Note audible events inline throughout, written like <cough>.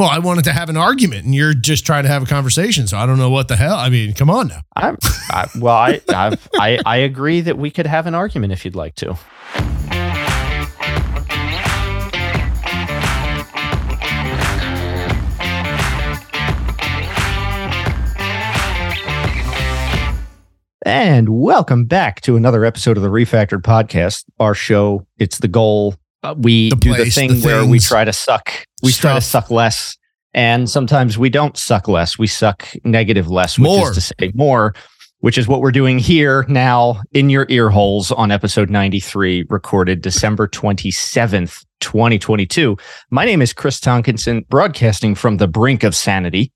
Well, I wanted to have an argument, and you're just trying to have a conversation. So I don't know what the hell. I mean, come on now. I'm, I, well, I, I've, I I agree that we could have an argument if you'd like to. And welcome back to another episode of the Refactored Podcast, our show. It's the goal. Uh, we The do the thing the where we try to suck. We try to suck less, and sometimes we don't suck less. We suck negative less, which More. is to say more. Which is what we're doing here now in your ear holes on episode 93, recorded December 27th, 2022. My name is Chris Tonkinson, broadcasting from the brink of sanity.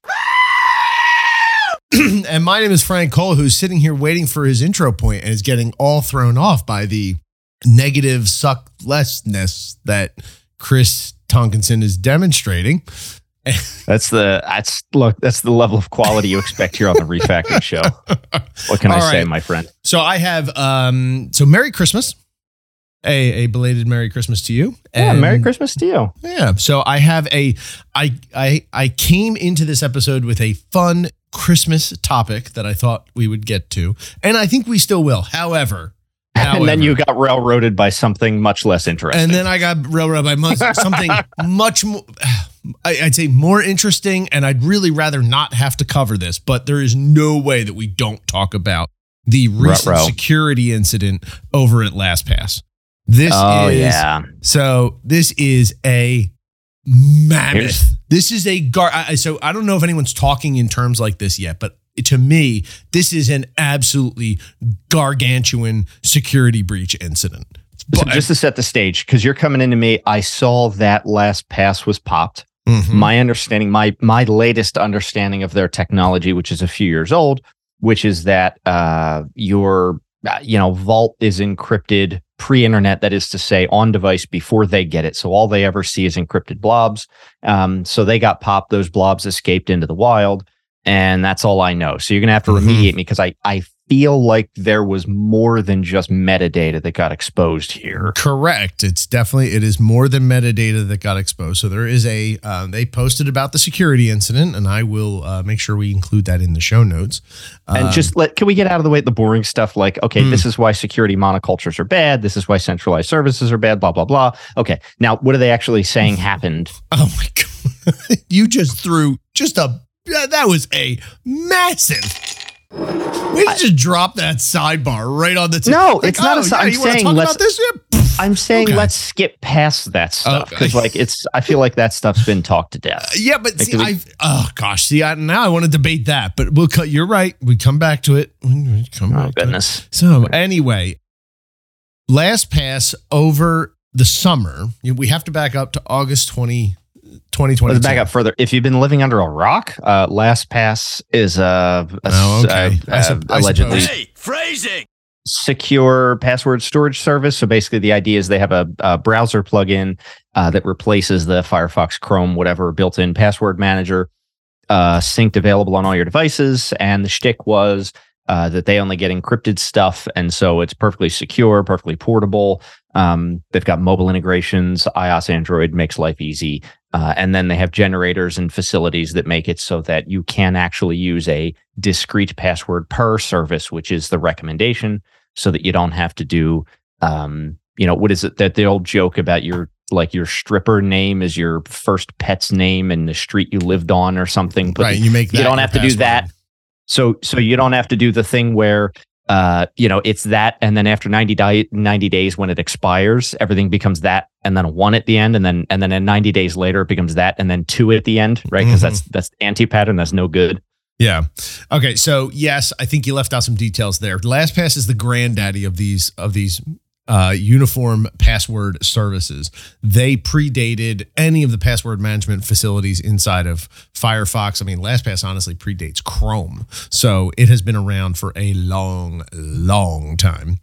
<clears throat> and my name is Frank Cole, who's sitting here waiting for his intro point and is getting all thrown off by the negative sucklessness that Chris Tonkinson is demonstrating. <laughs> That's the that's look that's the level of quality you expect here on the Refactored show. What can I All say, my friend? So I have um so Merry Christmas. A, a belated Merry Christmas to you. Yeah, And- Merry Christmas to you. Yeah. So I have a I I I came into this episode with a fun Christmas topic that I thought we would get to. And I think we still will. However, And then you got railroaded by something much less interesting. And then I got railroaded by something <laughs> much more, <sighs> I- I'd say more interesting. And I'd really rather not have to cover this, but there is no way that we don't talk about the recent Ruh-roh. security incident over at LastPass. This oh is yeah, so. This is a mammoth. Here's- this is a gar. I- so I don't know if anyone's talking in terms like this yet, but to me, this is an absolutely gargantuan security breach incident. so just to set the stage, because you're coming into me, I saw that LastPass was popped. Mhm. My understanding, my my latest understanding of their technology, which is a few years old, which is that uh, your uh, you know vault is encrypted pre-internet, that is to say, on device before they get it. So all they ever see is encrypted blobs. Um, so they got popped; those blobs escaped into the wild, and that's all I know. So you're gonna have to Mhm. remediate me because I I feel like there was more than just metadata that got exposed here. Correct. It's definitely it is more than metadata that got exposed. So there is a uh, they posted about the security incident, and I will uh, make sure we include that in the show notes. And Um, just let can we get out of the way the boring stuff like okay Mm. this is why security monocultures are bad this is why centralized services are bad blah blah blah okay now what are they actually saying happened <laughs> oh my god, <laughs> you just threw just a that that was a massive. We just dropped that sidebar right on the tip. No, it's not a oh, si- I'm you wanna saying talk let's- about this? Yeah. i'm saying Okay. let's skip past that stuff Okay. because like it's i feel like that stuff's been talked to death uh, Yeah, but Like, see, we- oh gosh, see, I, now I want to debate that, but we'll cut. You're right. We come back to it. Come oh to goodness So anyway, LastPass over the summer. We have to back up to August 20, 2022. let's back up further if you've been living under a rock uh lastpass is uh, a, Oh, okay. uh, I sup- allegedly. Hey, phrasing. secure password storage service. So basically, the idea is they have a, a browser plugin uh, that replaces the Firefox, Chrome, whatever built-in password manager, uh, synced available on all your devices. And the shtick was uh, that they only get encrypted stuff, and so it's perfectly secure, perfectly portable. Um, they've got mobile integrations. iOS, Android makes life easy. Uh, and then they have generators and facilities that make it so that you can actually use a discrete password per service, which is the recommendation, so that you don't have to do, um, you know, what is it that the old joke about your like your stripper name is your first pet's name and the street you lived on or something. But right. You make that you don't have to do that. so so you don't have to do the thing where uh you know it's that and then after 90 di- 90 days when it expires everything becomes that and then a one at the end and then and then in 90 days later it becomes that and then two at the end right because Mhm. that's that's anti pattern that's no good Yeah. Okay. So yes, I think you left out some details there. LastPass is the granddaddy of these of these uh, uniform password services. They predated any of the password management facilities inside of Firefox. I mean, LastPass honestly predates Chrome, so it has been around for a long, long time.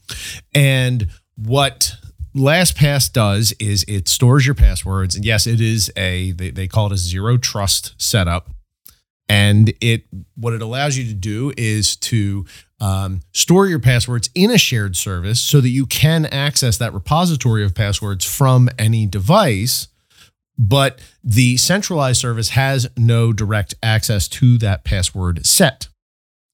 And what LastPass does is it stores your passwords, and yes, it is a they, they call it a zero trust setup and it what it allows you to do is to um, store your passwords in a shared service so that you can access that repository of passwords from any device but the centralized service has no direct access to that password set.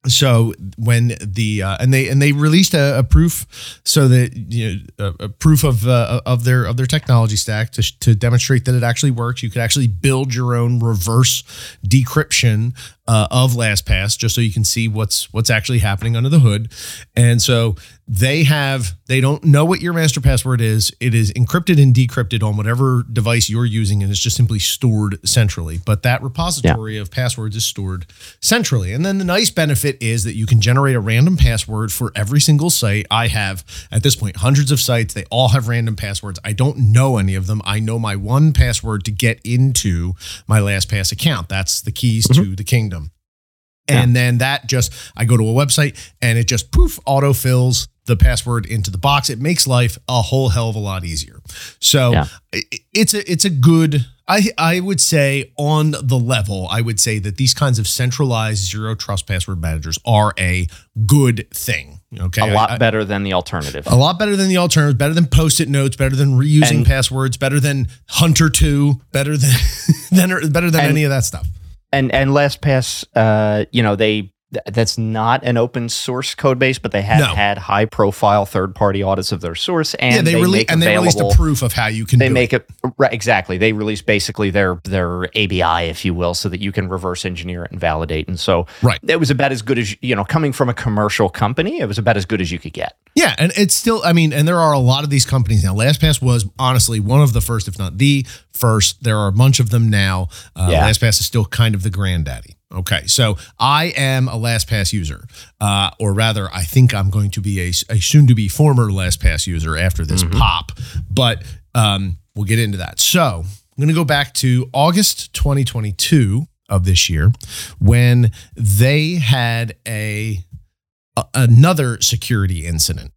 So when the uh, and they and they released a, a proof so that you know a, proof of uh, of their of their technology stack to, to demonstrate that it actually works. You could actually build your own reverse decryption uh, of LastPass just so you can see what's what's actually happening under the hood. And so they have they don't know what your master password is. It is encrypted and decrypted on whatever device you're using and it's just simply stored centrally. But that repository yeah. of passwords is stored centrally. And then the nice benefit is that you can generate a random password for every single site. I have at this point hundreds of sites. They all have random passwords. I don't know any of them. I know my one password to get into my lastpass account. That's the keys mm-hmm. to the kingdom and yeah. then that just i go to a website and it just poof auto fills the password into the box. It makes life a whole hell of a lot easier. So yeah. it's a it's a good I I would say on the level, I would say that these kinds of centralized zero trust password managers are a good thing. Okay. A lot I, better than the alternative. A lot better than the alternative, better than post-it notes, better than reusing and, passwords, better than Hunter 2, better than, <laughs> than better than and, any of that stuff. And and LastPass uh, you know, they that's not an open source code base, but they have no. had high profile third party audits of their source, and yeah, they, they release and they released a proof of how you can. They make it. it right exactly. They release basically their their ABI, if you will, so that you can reverse engineer it and validate. And so, right, it was about as good as you know, coming from a commercial company, it was about as good as you could get. Yeah, and it's still. I mean, and there are a lot of these companies now. LastPass was honestly one of the first, if not the first. There are a bunch of them now. Uh, yeah. LastPass is still kind of the granddaddy. Okay, so I am a LastPass user, uh, or rather, I think I'm going to be a, a soon-to-be former LastPass user after this mm-hmm. pop. But um, we'll get into that. So I'm going to go back to August 2022 of this year when they had a, a another security incident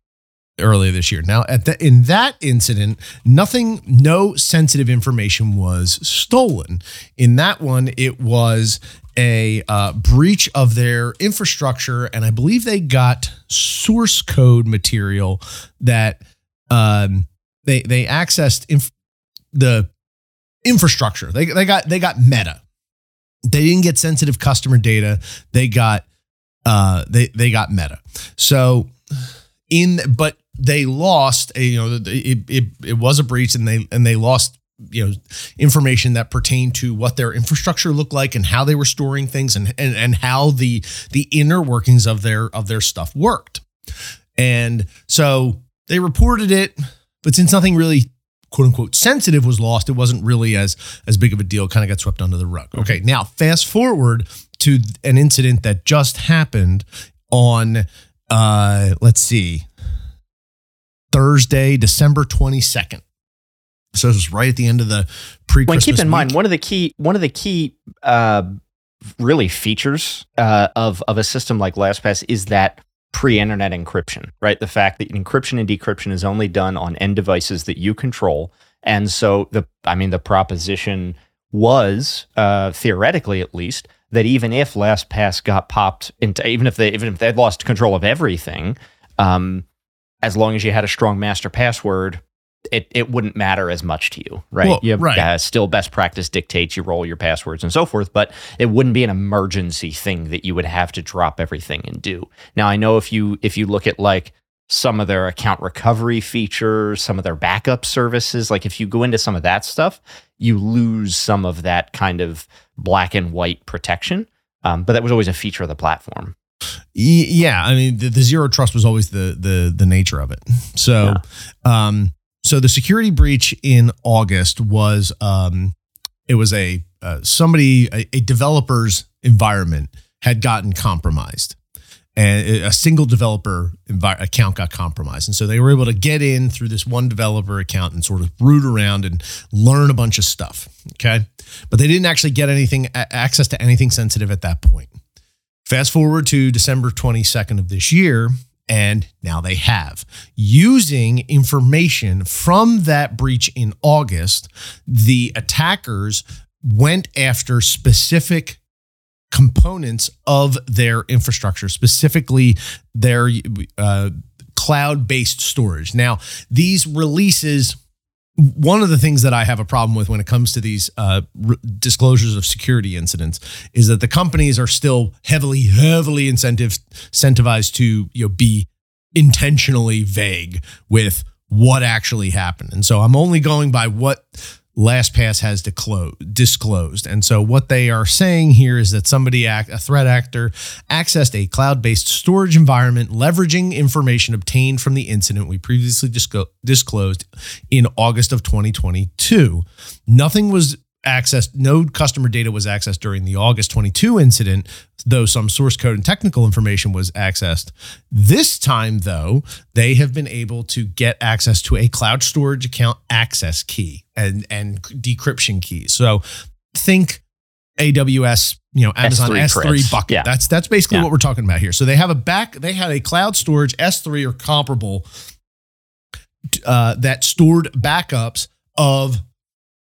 earlier this year. Now, at the, in that incident, nothing, no sensitive information was stolen. In that one, it was a uh, breach of their infrastructure, and I believe they got source code material that um, they they accessed inf- the infrastructure. They they got they got meta. They didn't get sensitive customer data. They got uh, they they got meta. So in but they lost a you know it, it it was a breach and they and they lost you know information that pertained to what their infrastructure looked like and how they were storing things and and, and how the the inner workings of their of their stuff worked. And so they reported it but since nothing really quote unquote sensitive was lost it wasn't really as as big of a deal kind of got swept under the rug. Okay now fast forward to an incident that just happened on uh let's see thursday december 22nd so it was right at the end of the pre. Well, keep in week. mind one of the key one of the key uh, really features uh, of of a system like LastPass is that pre-internet encryption, right? The fact that encryption and decryption is only done on end devices that you control, and so the I mean the proposition was uh, theoretically at least that even if LastPass got popped into even if they even if they lost control of everything, um, as long as you had a strong master password, it, it wouldn't matter as much to you, right? Well, you right. Uh, still best practice dictates you roll your passwords and so forth, but it wouldn't be an emergency thing that you would have to drop everything and do. Now I know if you if you look at like some of their account recovery features, some of their backup services, like if you go into some of that stuff, you lose some of that kind of black and white protection. Um, but that was always a feature of the platform. Yeah, I mean the, the, zero trust was always the the the nature of it. So, yeah. um, so the security breach in August was um, it was a uh, somebody a, a developer's environment had gotten compromised and a single developer envi- account got compromised. And so they were able to get in through this one developer account and sort of root around and learn a bunch of stuff. Okay. But they didn't actually get anything, access to anything sensitive at that point. Fast forward to December 22nd of this year, and now they have. Using information from that breach in August, the attackers went after specific components of their infrastructure, specifically their uh, cloud based storage. Now, these releases one of the things that I have a problem with when it comes to these uh, r- disclosures of security incidents is that the companies are still heavily, heavily incentivized to you know be intentionally vague with what actually happened, and so I'm only going by what LastPass has disclosed. And so what they are saying here is that somebody, act, a threat actor, accessed a cloud-based storage environment leveraging information obtained from the incident we previously disclosed in August of 2022. Nothing was accessed, no customer data was accessed during the August 22 incident, though some source code and technical information was accessed. This time, though, they have been able to get access to a cloud storage account access key and, and decryption key. So think AWS, you know, Amazon S3, S3 bucket. Yeah. That's that's basically yeah. what we're talking about here. So they have a back, they had a cloud storage S3 or comparable uh, that stored backups of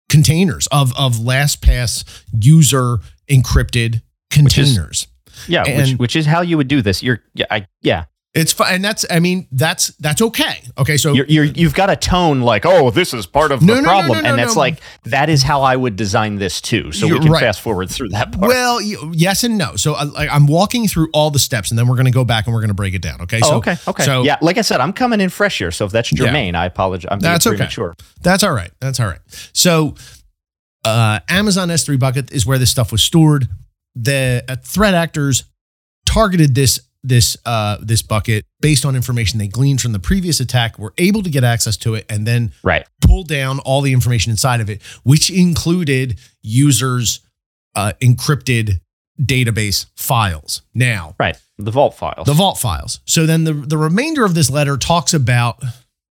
containers of of LastPass user encrypted containers. Which is, yeah, and, which, which is how you would do this. You're yeah, I, yeah. It's fine, and that's I mean that's that's okay. Okay, so you're, you have got a tone like oh this is part of the no, problem, no, and that's like that is how I would design this too. So we can right. fast forward through that part. Well, yes and no. So uh, I'm walking through all the steps, and then we're going to go back and we're going to break it down. Okay. Oh, so, okay. Okay. So yeah, like I said, I'm coming in fresh here. So if that's germane, yeah. I apologize. I'm that's okay. Sure. That's all right. That's all right. So uh, Amazon S3 bucket is where this stuff was stored. The uh, threat actors targeted this this uh, this bucket based on information they gleaned from the previous attack, were able to get access to it, and then right. pull down all the information inside of it, which included users' uh, encrypted database files. Now, right, the vault files, the vault files. So then the the remainder of this letter talks about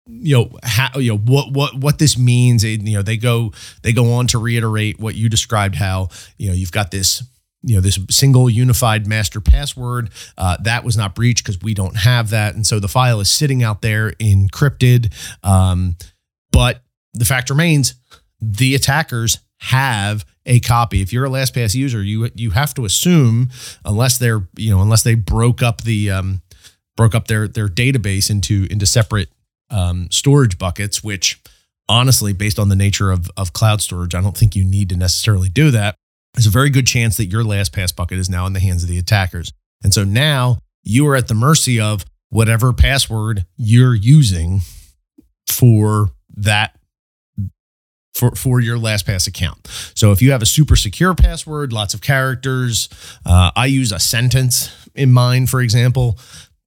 you know how you know what what what this means. and you know they go they go on to reiterate what you described. How you know you've got this you know this single unified master password uh, that was not breached because we don't have that. And so the file is sitting out there encrypted. Um, but the fact remains the attackers have a copy. If you're a lastpass user you you have to assume unless they're you know unless they broke up the um, broke up their their database into into separate um, storage buckets which honestly based on the nature of of cloud storage i don't think you need to necessarily do that there's a very good chance that your LastPass bucket is now in the hands of the attackers. And so now you are at the mercy of whatever password you're using for that for, for your LastPass account. So if you have a super secure password, lots of characters, uh, I use a sentence in mine, for example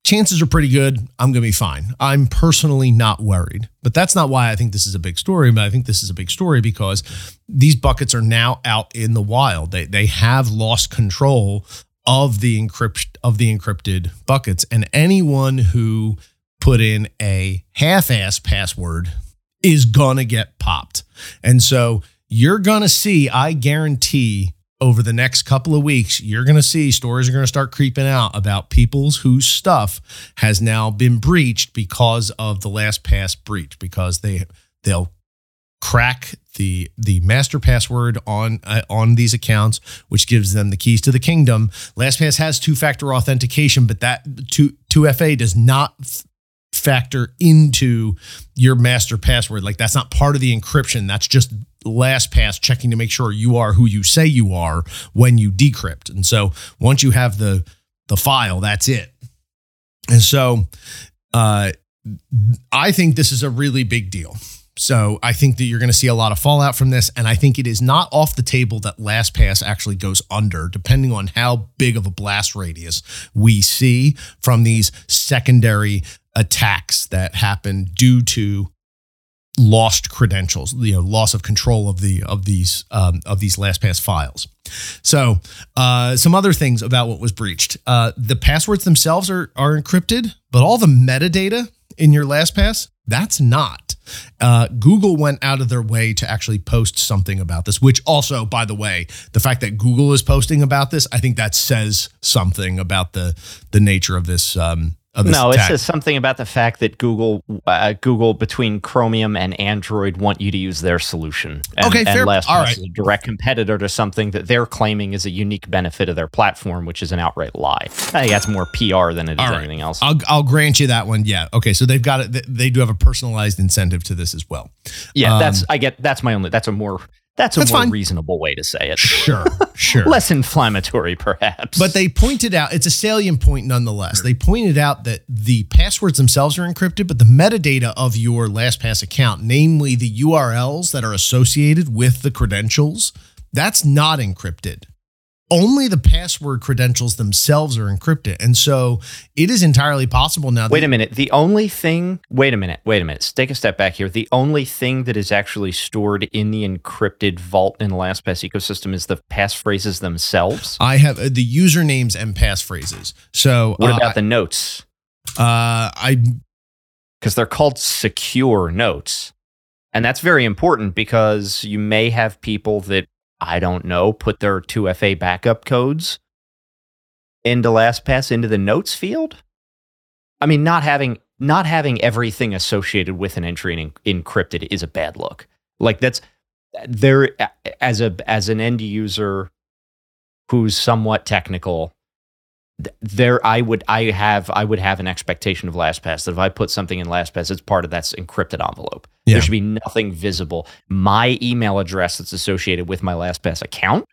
chances are pretty good I'm going to be fine. I'm personally not worried. But that's not why I think this is a big story. But I think this is a big story because these buckets are now out in the wild. They, they have lost control of the encrypt of the encrypted buckets. And anyone who put in a half-ass password is gonna get popped. And so you're gonna see, I guarantee over the next couple of weeks, you're going to see stories are going to start creeping out about people's whose stuff has now been breached because of the LastPass breach because they they'll crack the the master password on uh, on these accounts which gives them the keys to the kingdom. Lastpass has two factor authentication but that 2 2fa does not factor into your master password. Like that's not part of the encryption. That's just LastPass checking to make sure you are who you say you are when you decrypt. And so once you have the the file, that's it. And so uh, I think this is a really big deal. So I think that you're going to see a lot of fallout from this. And I think it is not off the table that LastPass actually goes under, depending on how big of a blast radius we see from these secondary attacks that happen due to lost credentials, you know, loss of control of the of these um, of these LastPass files. So, uh, some other things about what was breached: uh, the passwords themselves are are encrypted, but all the metadata in your LastPass that's not. Uh, Google went out of their way to actually post something about this, which also, by the way, the fact that Google is posting about this, I think that says something about the the nature of this um, no, it says something about the fact that Google, uh, Google between Chromium and Android want you to use their solution. And, Okay, and fair- LastPass all right. a direct competitor to something that they're claiming is a unique benefit of their platform, which is an outright lie. I think that's more PR than it is right. anything else. I'll I'll grant you that one. Yeah. Okay. So they've got it. they- They do have a personalized incentive to this as well. yeah, um, that's I get. That's my only. That's a more. That's a That's more fine. reasonable way to say it. Sure. Sure. <laughs> Less inflammatory, perhaps. But they pointed out it's a salient point nonetheless. They pointed out that the passwords themselves are encrypted, but the metadata of your LastPass account, namely the URLs that are associated with the credentials, that's not encrypted. Only the password credentials themselves are encrypted. And so it is entirely possible now that Wait a minute. The only thing, wait a minute, wait a minute. Take a step back here. The only thing that is actually stored in the encrypted vault in the LastPass ecosystem is the passphrases themselves. I have uh, the usernames and passphrases. So What uh, about the notes? uh, I Because they're called secure notes. And that's very important because you may have people that, I don't know, put their 2FA backup codes into LastPass into the notes field. I mean, not having not having everything associated with an entry en- encrypted is a bad look. Like that's there as a as an end user who's somewhat technical. Th- There, I would I have I would have an expectation of LastPass that if I put something in LastPass, it's part of that's encrypted envelope. Yeah. There should be nothing visible. My email address that's associated with my LastPass account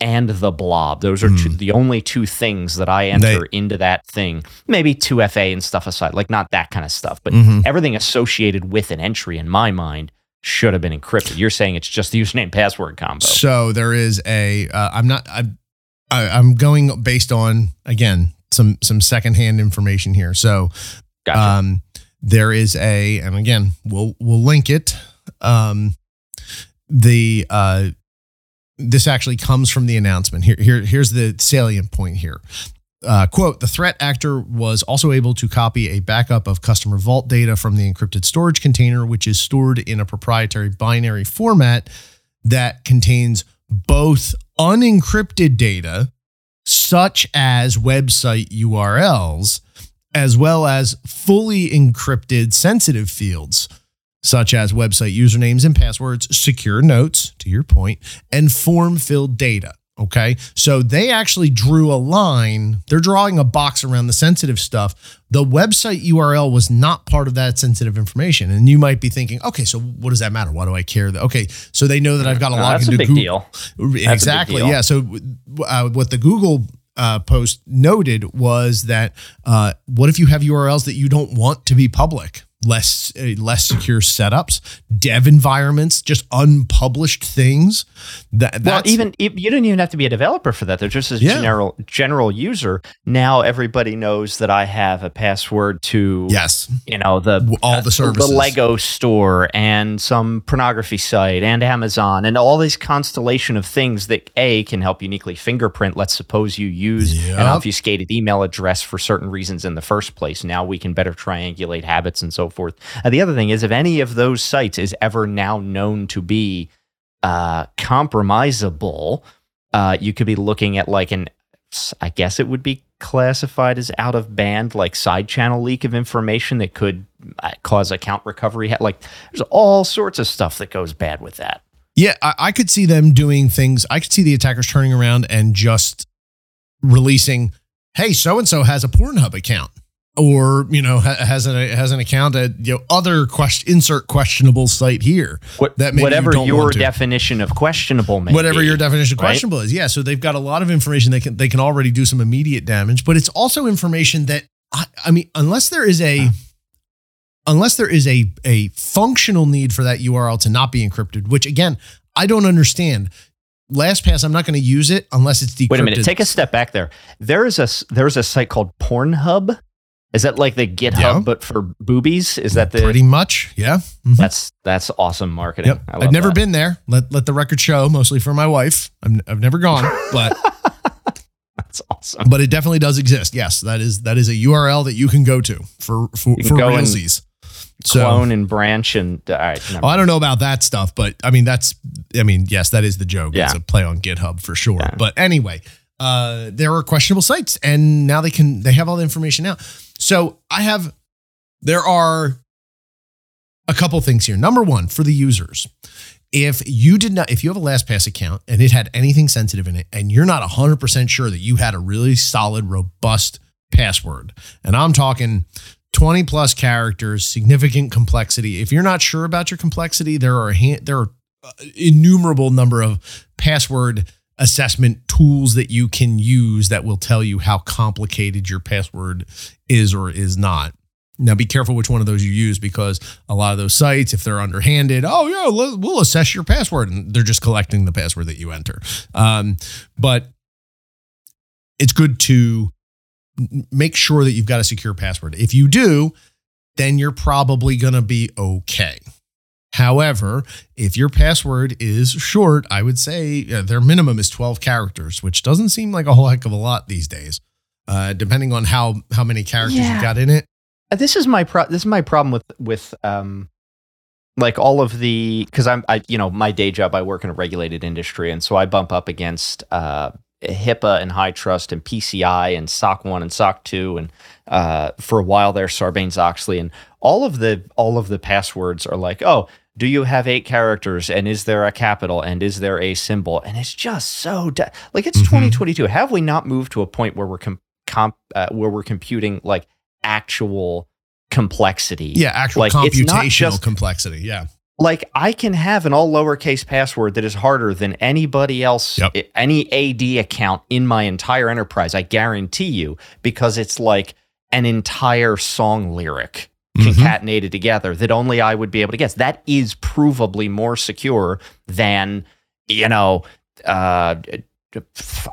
and the blob. Those are two, Hmm. the only two things that I enter into that thing. Maybe 2FA and stuff aside, like not that kind of stuff, but mhm. everything associated with an entry in my mind should have been encrypted. You're saying it's just the username password combo. So there is a. Uh, I'm not. I, I, I'm going based on again some some secondhand information here. So Gotcha. um, there is a, and again we'll we'll link it. Um, the uh, this actually comes from the announcement. Here here here's the salient point here. Uh, quote, the threat actor was also able to copy a backup of customer vault data from the encrypted storage container, which is stored in a proprietary binary format that contains both unencrypted data, such as website URLs, as well as fully encrypted sensitive fields, such as website usernames and passwords, secure notes, to your point, and form filled data. Okay. So they actually drew a line. They're drawing a box around the sensitive stuff. The website URL was not part of that sensitive information. And you might be thinking, okay, so what does that matter? Why do I care? Okay, so they know that I've got to No, log that's a into big Google. deal. Exactly. deal. Yeah. So uh, what the Google uh, post noted was that uh, what if you have URLs that you don't want to be public? Less uh, less secure setups, dev environments, just unpublished things. That Well, even if- you don't even have to be a developer for that. They're just a Yeah. general general user. Now everybody knows that I have a password to yes, you know the all the services. the Lego store and some pornography site and Amazon and all this constellation of things that a can help uniquely fingerprint. Let's suppose you use Yep. an obfuscated email address for certain reasons in the first place. Now we can better triangulate habits and so forth. And the other thing is, if any of those sites is ever now known to be uh, compromisable, uh, you could be looking at like an, I guess it would be classified as out of band, like side channel leak of information that could uh, cause account recovery. Like there's all sorts of stuff that goes bad with that. Yeah, I, I could see them doing things. I could see the attackers turning around and just releasing, "Hey, so and so has a Pornhub account, or you know ha- has an has an account at you know other question insert questionable site here." What, That maybe you whatever don't your definition of questionable may whatever be. your definition of right? questionable is. Yeah, so they've got a lot of information they can they can already do some immediate damage, but it's also information that I, I mean, unless there is a hmm. unless there is a a functional need for that URL to not be encrypted, which again I don't understand. LastPass, I'm not going to use it unless it's decrypted. Wait a minute. Take a step back there. There is a there's a site called Pornhub. Is that like the GitHub Yeah. but for boobies? Is that the pretty much, yeah. Mhm. That's that's awesome marketing. Yep. I love I've never that. been there. Let let the record show. Mostly for my wife. I'm, I've never gone, but <laughs> That's awesome. but it definitely does exist. Yes, that is that is a URL that you can go to for for, for realsies. So Clone and branch and all right. well, I don't know about that stuff, but I mean that's I mean yes, that is the joke. It's a play on GitHub for sure. Yeah. But anyway, uh, there are questionable sites, and now they can they have all the information out. So I have, there are a couple things here. Number one, for the users, if you did not, if you have a LastPass account and it had anything sensitive in it, and you're not 100% sure that you had a really solid, robust password, and I'm talking 20 plus characters, significant complexity. If you're not sure about your complexity, there are a there are uh, innumerable number of password assessment tools that you can use that will tell you how complicated your password is or is not. Now, be careful which one of those you use because a lot of those sites, if they're underhanded, oh yeah, we'll assess your password, and they're just collecting the password that you enter. Um, but it's good to make sure that you've got a secure password. If you do, then you're probably going to be okay. However, if your password is short, I would say uh, their minimum is 12 characters, which doesn't seem like a whole heck of a lot these days. Uh, depending on how how many characters yeah. you got in it. Uh, this is my pro- this is my problem with with um like all of the because I'm I you know my day job I work in a regulated industry and so I bump up against uh HIPAA and HITRUST and PCI and SOC 1 and SOC 2 and uh, for a while there Sarbanes Oxley and all of the all of the passwords are like oh do you have eight characters and is there a capital and is there a symbol and it's just so de- like it's mm-hmm. 2022 have we not moved to a point where we're com- comp uh, where we're computing like actual complexity yeah actual like, computational just, complexity yeah like I can have an all lowercase password that is harder than anybody else, yep. any AD account in my entire enterprise. I guarantee you, because it's like an entire song lyric mm-hmm. concatenated together that only I would be able to guess. That is provably more secure than, you know, uh,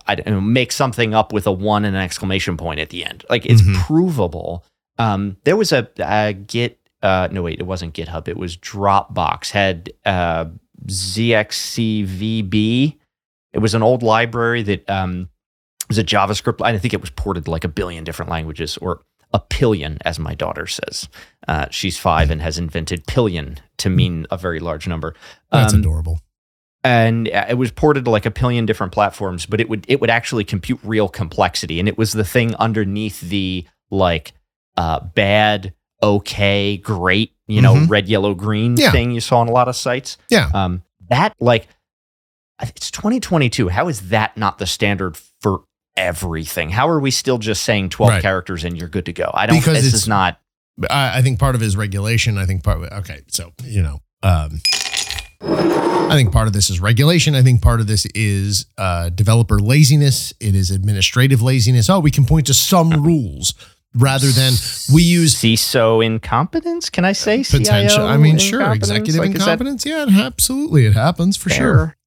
I don't know, make something up with a one and an exclamation point at the end. Like it's mm-hmm. provable. Um, there was a, a Git uh, no wait, it wasn't GitHub. It was Dropbox had uh, zxcvbn. It was an old library that um, was a JavaScript. I think it was ported to like a billion different languages, or a pillion, as my daughter says. Uh, she's five and has invented pillion to mean a very large number. That's um, adorable. And uh, it was ported to like a billion different platforms, but it would it would actually compute real complexity, and it was the thing underneath the like uh, bad okay, great, you know, mm-hmm. red, yellow, green yeah. thing you saw on a lot of sites. Yeah. Um, that like it's 2022. How is that not the standard everything? How are we still just saying 12 right. characters and you're good to go? I don't. Because this is not. I, I think part of it is regulation. I think part. Of it, okay, so you know, um, I think part of this is regulation. I think part of this is uh, developer laziness. It is administrative laziness. Oh, we can point to some <laughs> rules rather than we use CISO incompetence. Can I say potential? CIO I mean, sure, executive like, incompetence. Yeah, it absolutely it happens for fair? sure.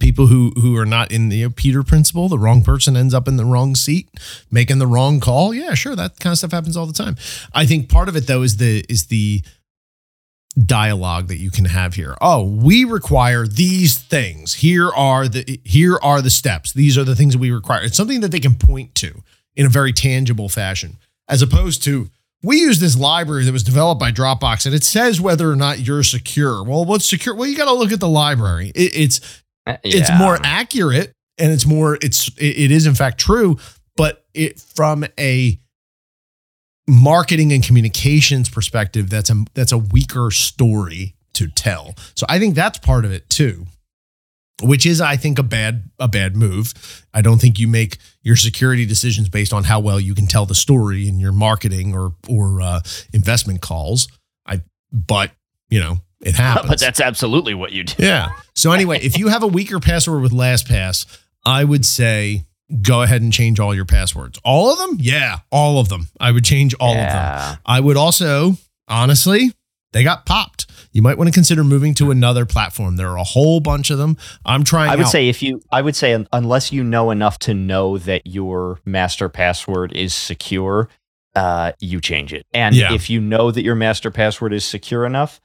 People who who are not in the Peter principle, the wrong person ends up in the wrong seat, making the wrong call. Yeah, sure, that kind of stuff happens all the time. I think part of it though is the is the dialogue that you can have here. Oh, we require these things. Here are the here are the steps. These are the things that we require. It's something that they can point to in a very tangible fashion as opposed to we use this library that was developed by Dropbox and it says whether or not you're secure. Well, what's secure? Well, you got to look at the library. It, it's yeah. it's more accurate and it's more it's it, it is in fact true, but it from a marketing and communications perspective, that's a that's a weaker story to tell. So I think that's part of it too which is I think a bad a bad move. I don't think you make your security decisions based on how well you can tell the story in your marketing or or uh, investment calls. I but you know it <laughs> happens. but that's absolutely what you do. Yeah. So anyway, if you have a weaker password with LastPass, I would say go ahead and change all your passwords. All of them? Yeah, all of them. I would change all yeah. of them. I would also honestly, they got popped you might want to consider moving to another platform. There are a whole bunch of them. I'm trying. I would out. say if you, I would say unless you know enough to know that your master password is secure, uh, you change it. And yeah. if you know that your master password is secure enough,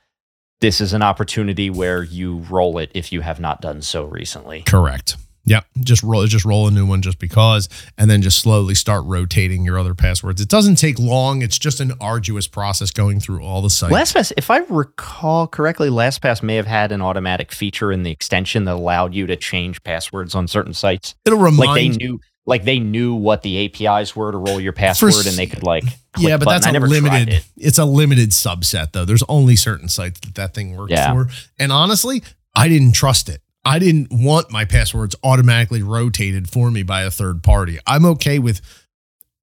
this is an opportunity where you roll it if you have not done so recently. Correct. Yep, just roll just roll a new one just because, and then just slowly start rotating your other passwords. It doesn't take long. It's just an arduous process going through all the sites. LastPass, if I recall correctly, LastPass may have had an automatic feature in the extension that allowed you to change passwords on certain sites. It'll remind like they knew like they knew what the APIs were to roll your password s- and they could like yeah, but that's a limited. it. It's a limited subset though. There's only certain sites that that thing works Yeah. for. And honestly, I didn't trust it. I didn't want my passwords automatically rotated for me by a third party. I'm okay with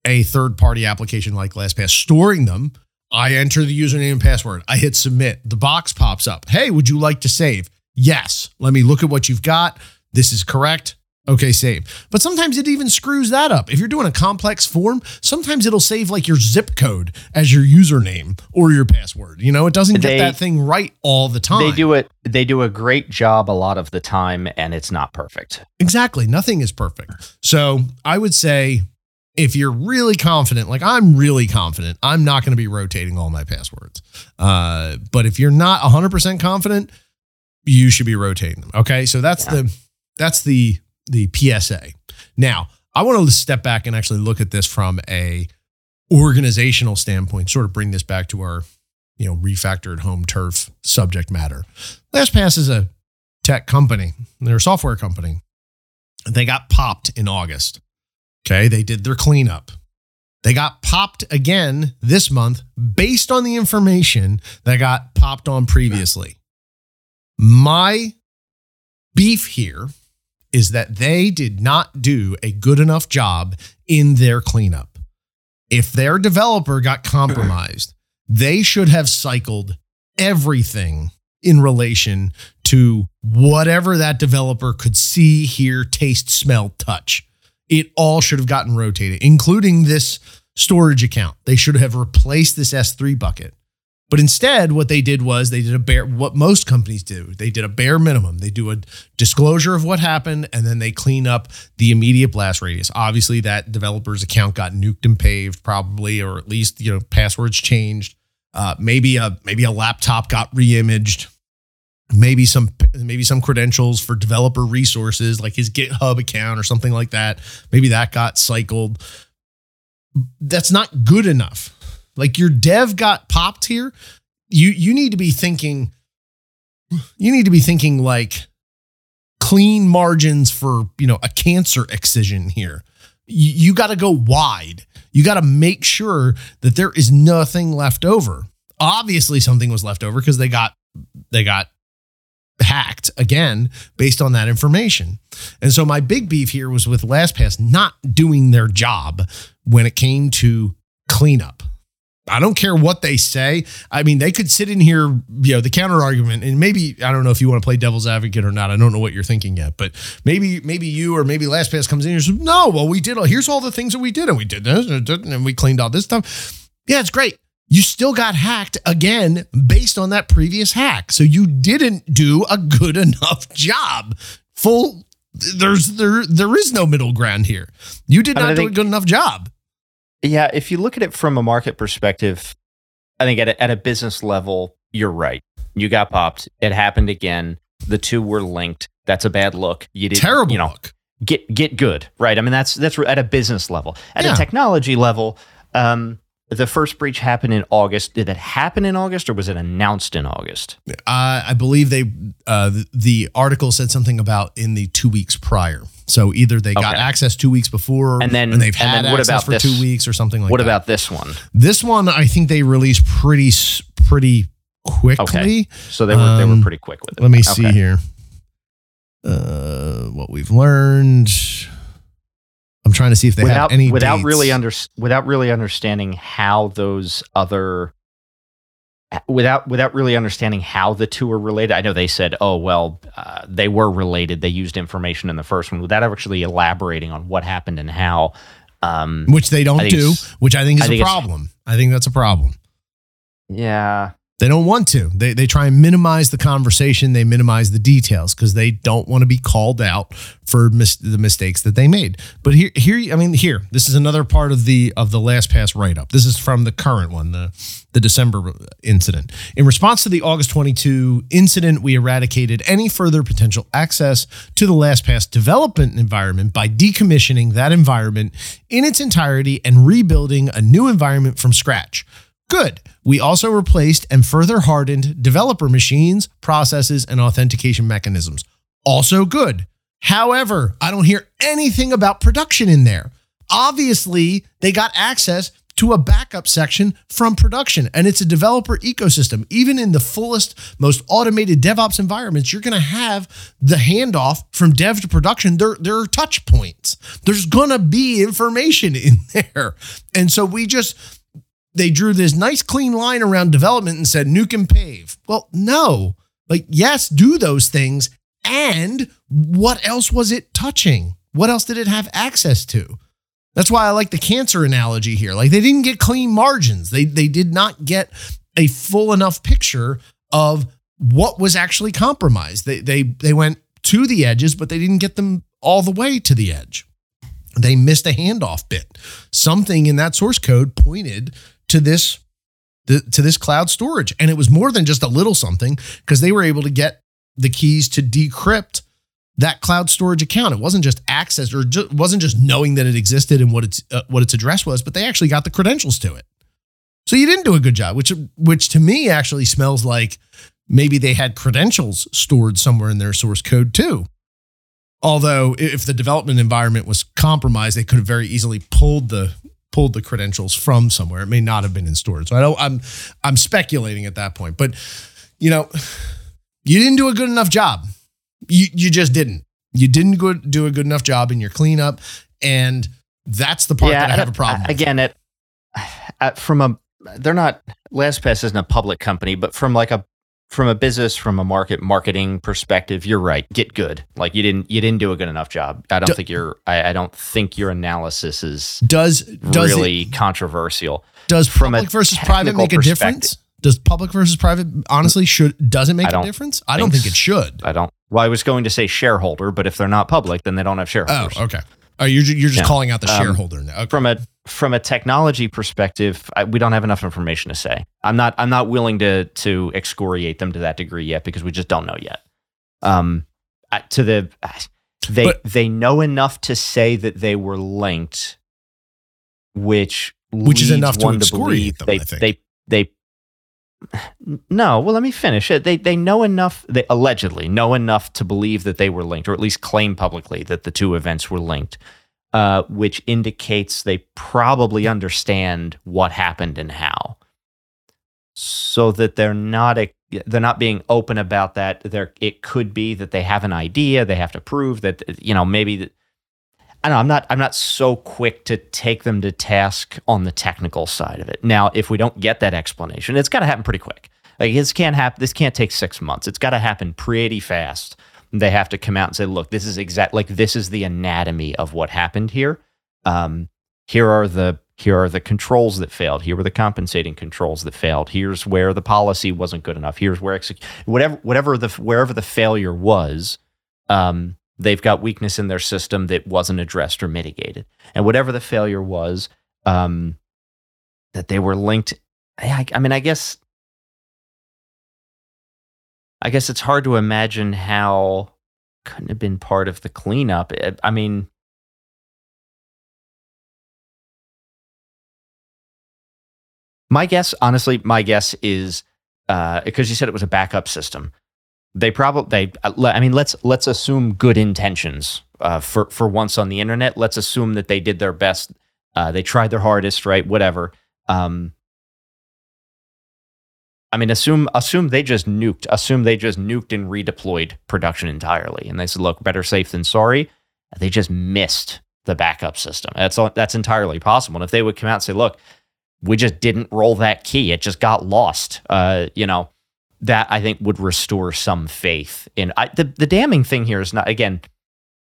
a third party application like LastPass storing them. I enter the username and password. I hit submit. The box pops up. Hey, would you like to save? Yes. Let me look at what you've got. This is correct. Okay, save. But sometimes it even screws that up. If you're doing a complex form, sometimes it'll save like your zip code as your username or your password. You know, it doesn't get They- that thing right all the time. They do it. They do a great job a lot of the time, and it's not perfect. Exactly. Nothing is perfect. So I would say if you're really confident, like I'm really confident, I'm not going to be rotating all my passwords. Uh, but if you're not 100% confident, you should be rotating them. Okay. So that's Yeah. the, that's the, the PSA. Now, I want to step back and actually look at this from a organizational standpoint, sort of bring this back to our, you know, refactored home turf subject matter. LastPass is a tech company. They're a software company. They got popped in August. Okay. They did their cleanup. They got popped again this month based on the information that got popped on previously. My beef here is that they did not do a good enough job in their cleanup. If their developer got compromised, <clears throat> they should have cycled everything in relation to whatever that developer could see, hear, taste, smell, touch. It all should have gotten rotated, including this storage account. They should have replaced this S3 bucket. But instead, what they did was they did a bare, what most companies do, they did a bare minimum. They do a disclosure of what happened and then they clean up the immediate blast radius. Obviously, that developer's account got nuked and paved, probably, or at least, you know, passwords changed. Uh, maybe a maybe a laptop got reimaged maybe some maybe some credentials for developer resources like his github account or something like that maybe that got cycled that's not good enough like your dev got popped here you you need to be thinking you need to be thinking like clean margins for you know a cancer excision here you, you got to go wide you got to make sure that there is nothing left over obviously something was left over because they got they got hacked again based on that information. And so my big beef here was with LastPass not doing their job when it came to cleanup. I don't care what they say. I mean, they could sit in here, you know, the counter argument, and maybe I don't know if you want to play devil's advocate or not. I don't know what you're thinking yet, but maybe maybe you or maybe LastPass comes in and says, "No, well, we did. all Here's all the things that we did, and we did this, and we cleaned all this stuff." Yeah, it's great. You still got hacked again based on that previous hack. So you didn't do a good <laughs> enough job. Full there's there there is no middle ground here. You did not do a good enough job. Yeah, if you look at it from a market perspective, I think at a, at a business level, you're right. You got popped. It happened again. The two were linked. That's a bad look. You did Terrible You know, look. get get good, right? I mean, that's that's at a business level. At Yeah. a technology level, um, the first breach happened in August. Did it happen in August, or was it announced in August? Uh, I believe they uh, the, the article said something about in the two weeks prior. So either they got Okay. access two weeks before, And then- and they've and had then what access about for this? two weeks or something like what that. What about this one? this one? I think they released pretty pretty quickly. Okay. So they were they Um, were pretty quick with it. Let me see here. Uh, what we've learned. I'm trying to see if they without have any without dates. really under without really understanding how those other without without really understanding how the two are related. I know they said, "Oh well, uh, they were related. They used information in the first one." Without actually elaborating on what happened and how. Um, which they don't do, which I think is I a think it's- problem. I think that's a problem. yeah, They don't want to. They they try and minimize the conversation. They minimize the details because they don't want to be called out for mis- the mistakes that they made. But here, here, I mean, here, this is another part of the of the LastPass write up. This is from the current one, the the December incident. In response to the August 22 incident, we eradicated any further potential access to the LastPass development environment by decommissioning that environment in its entirety and rebuilding a new environment from scratch. Good. We also replaced and further hardened developer machines, processes, and authentication mechanisms. Also good. However, I don't hear anything about production in there. Obviously, they got access to a backup section from production, and it's a developer ecosystem. Even in the fullest, most automated DevOps environments, you're going to have the handoff from dev to production. There, there are touch points. There's going to be information <laughs> in there. And so we just, they drew this nice clean line around development and said, nuke and pave. Well, no. Like, yes, do those things. And what else was it touching? What else did it have access to? That's why I like the cancer analogy here. Like they didn't get clean margins. They they did not get a full enough picture of what was actually compromised. They they they went to the edges, but they didn't get them all the way to the edge. They missed a handoff bit. Something in that source code pointed to this to this cloud storage, and it was more than just a little something because they were able to get the keys to decrypt that cloud storage account. It wasn't just access or ju- wasn't just knowing that it existed and what its uh, what its address was, but they actually got the credentials to it. So you didn't do a good job, which which to me actually smells like maybe they had credentials stored somewhere in their source code too. Although if the development environment was compromised, they could have very easily pulled the pulled the credentials from somewhere. It may not have been in storage. So I don't I'm I'm speculating at that point. But you know, you didn't do a good enough job you you just didn't. You didn't go, do a good enough job in your cleanup, and that's the part yeah, that I have a problem. With. Again, it uh, from a they're not LastPass isn't a public company, but from like a from a business from a market marketing perspective, you're right. Get good. Like you didn't you didn't do a good enough job. I don't do, think your I, I, don't think your analysis is does does really it, controversial. Does from public versus private make a difference? Does public versus private honestly should does it make a difference? I don't think it should. I don't. Well, I was going to say shareholder, but if they're not public, then they don't have oh, shareholders. Oh, okay. Oh, you're you're just calling out the um, shareholder um, now. Okay. From a from a technology perspective, I, we don't have enough information to say. I'm not I'm not willing to to excoriate them to that degree yet because we just don't know yet. Um, to the they but, they know enough to say that they were linked, which which is enough to excoriate them. They, they they no, well, let me finish it. They they know enough. They allegedly know enough to believe that they were linked, or at least claim publicly that the two events were linked, uh, which indicates they probably understand what happened and how. So that they're not a, they're not being open about that. There, it could be that they have an idea. They have to prove that you know maybe I don't know, I'm not I'm not so quick to take them to task on the technical side of it. Now, if we don't get that explanation, it's got to happen pretty quick. Like this can't happen. This can't take six months. It's got to happen pretty fast. They have to come out and say, "Look, this is exact. Like this is the anatomy of what happened here. Um, here are the here are the controls that failed. Here were the compensating controls that failed. Here's where the policy wasn't good enough. Here's where exec- whatever whatever the wherever the failure was. Um, they've got weakness in their system that wasn't addressed or mitigated. And whatever the failure was, um, that they were linked. I, I mean, I guess, I guess it's hard to imagine how couldn't have been part of the cleanup. I mean, my guess, honestly, my guess is uh, because you said it was a backup system they probably they uh, i mean let's let's assume good intentions uh, for for once on the internet. Let's assume that they did their best uh, they tried their hardest right whatever. Um, i mean assume assume they just nuked assume they just nuked and redeployed production entirely. And they said look better safe than sorry. They just missed the backup system. That's all, that's entirely possible. And if they would come out and say look we just didn't roll that key. It just got lost uh, you know that I think would restore some faith in I, the the damning thing here is not again.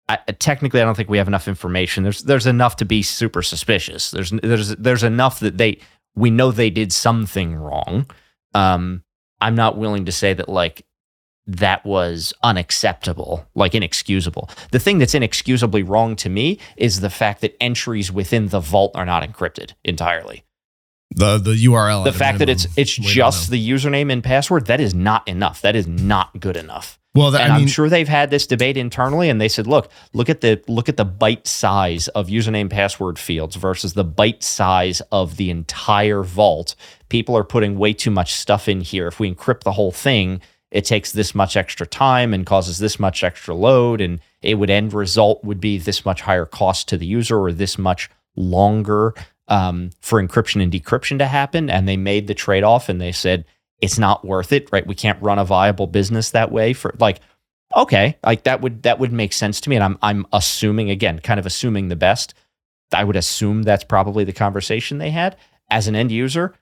I, technically, I don't think we have enough information. There's there's enough to be super suspicious. There's there's there's enough that they we know they did something wrong. Um, I'm not willing to say that like that was unacceptable, like inexcusable. The thing that's inexcusably wrong to me is the fact that entries within the vault are not encrypted entirely the the URL. The fact that it's it's just the username and password that is not enough. That is not good enough. Well, that, and I am sure they've had this debate internally, and they said, "Look, look at the look at the byte size of username password fields versus the byte size of the entire vault. People are putting way too much stuff in here. If we encrypt the whole thing, it takes this much extra time and causes this much extra load, and it would end result would be this much higher cost to the user or this much longer um, for encryption and decryption to happen. And they made the trade off and they said, it's not worth it, right? We can't run a viable business that way for like, okay, like that would that would make sense to me. And I'm I'm assuming again, kind of assuming the best. I would assume that's probably the conversation they had. As an end user,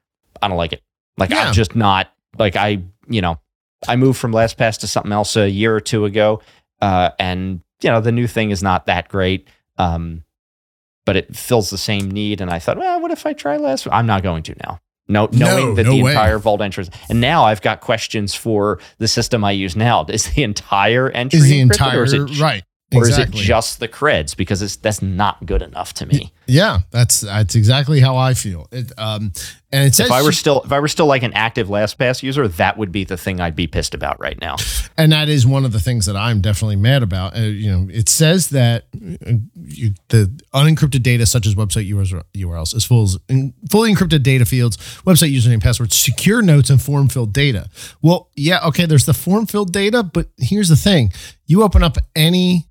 I don't like it. Like Yeah. I'm just not like I, you know, I moved from LastPass to something else a year or two ago, uh, and you know the new thing is not that great, um, but it fills the same need. And I thought, well, what if I try Last? I'm not going to now. No, knowing that no the way. entire vault entrance, and now I've got questions for the system I use now. Is the entire entry Is the entire or is it right? or exactly. is it just the creds? Because it's that's not good enough to me. Yeah, that's that's exactly how I feel. It, um, and it says If I were still if I were still like an active LastPass user, that would be the thing I'd be pissed about right now. and that is one of the things that I'm definitely mad about. Uh, you know, it says that uh, you, the unencrypted data, such as website URLs, URLs as full as in, fully encrypted data fields, website username, passwords, secure notes, and form filled data. Well, yeah, okay, there's the form filled data, but here's the thing: you open up any,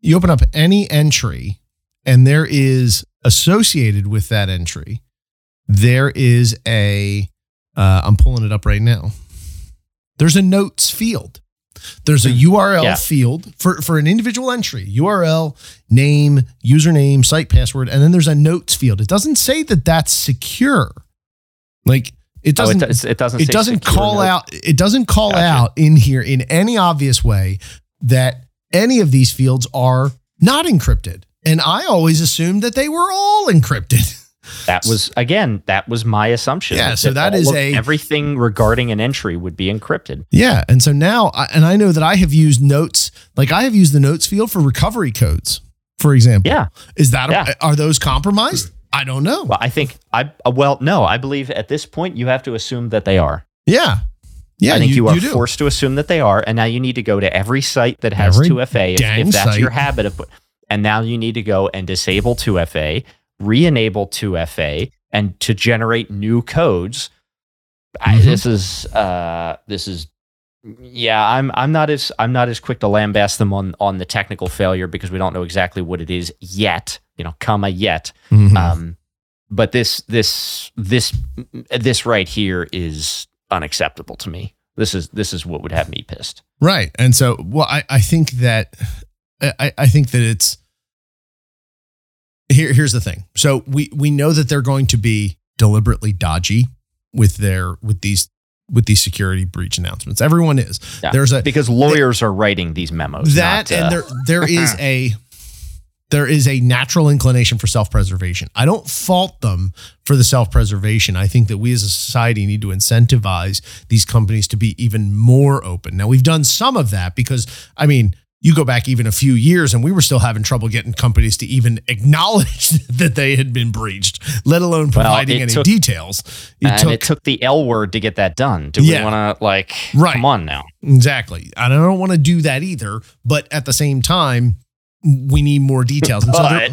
you open up any entry, and there is associated with that entry, there is a. Uh, I'm pulling it up right now. There's a notes field. There's a URL Yeah. field for, for an individual entry URL, name, username, site password, and then there's a notes field. It doesn't say that that's secure. Like it Oh, doesn't, it, does- it doesn't. it doesn't call note. out, it doesn't call Gotcha. out in here in any obvious way that any of these fields are not encrypted. And I always assumed that they were all encrypted. That was again. That was my assumption. Yeah, so that all a- everything regarding an entry would be encrypted. Yeah, and so now, I, and I know that I have used notes, like I have used the notes field for recovery codes, for example. Yeah. is that Yeah. are those compromised? I don't know. Well, I think I uh, well, no, I believe at this point you have to assume that they are. Yeah, yeah. I think you, are do. forced to assume that they are, and now you need to go to every site that has Every 2FA if, if that's site. your habit of. And now you need to go and disable 2FA, re-enable 2FA, and to generate new codes. I, Mhm. this is uh, this is yeah. I'm I'm not as I'm not as quick to lambaste them on on the technical failure because we don't know exactly what it is yet. You know, comma yet. Mhm. Um, but this this this this right here is unacceptable to me. This is this is what would have me pissed. right, and so well, I I think that I I think that it's here. Here's the thing. So we we know that they're going to be deliberately dodgy with their with these with these security breach announcements. Everyone is. Yeah. There's a Because lawyers are writing these memos. that not, uh, and there there <laughs> is a there is a natural inclination for self-preservation. I don't fault them for the self-preservation. I think that we as a society need to incentivize these companies to be even more open. Now we've done some of that because I mean, you go back even a few years and we were still having trouble getting companies to even acknowledge <laughs> that they had been breached, let alone providing it any took- details. It and took it took the L word to get that done. Do Yeah. we want to like Right. come on now? Exactly. And I don't want to do that either, but at the same time, we need more details. And so they're,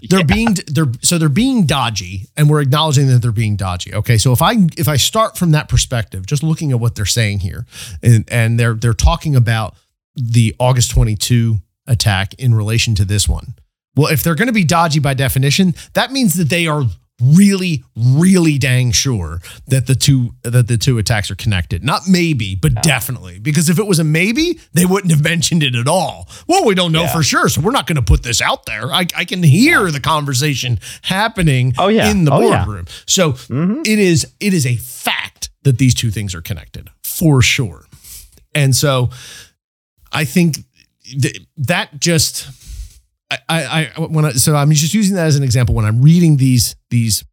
<laughs> they're being they're so they're being dodgy and we're acknowledging that they're being dodgy. Okay. So if I if I start from that perspective, just looking at what they're saying here, and, and they're they're talking about the August 22 attack in relation to this one. Well, if they're going to be dodgy by definition, that means that they are really really dang sure that the two that the two attacks are connected not maybe but definitely because if it was a maybe they wouldn't have <laughs> mentioned it at all well we don't know Yeah. for sure so we're not going to put this out there i, I can hear the conversation happening Oh, yeah. in the Oh, yeah. boardroom so Mhm. it is it is a fact that these two things are connected for sure and so i think th- that just I, I, I when I, so I'm just using that as an example when I'm reading these these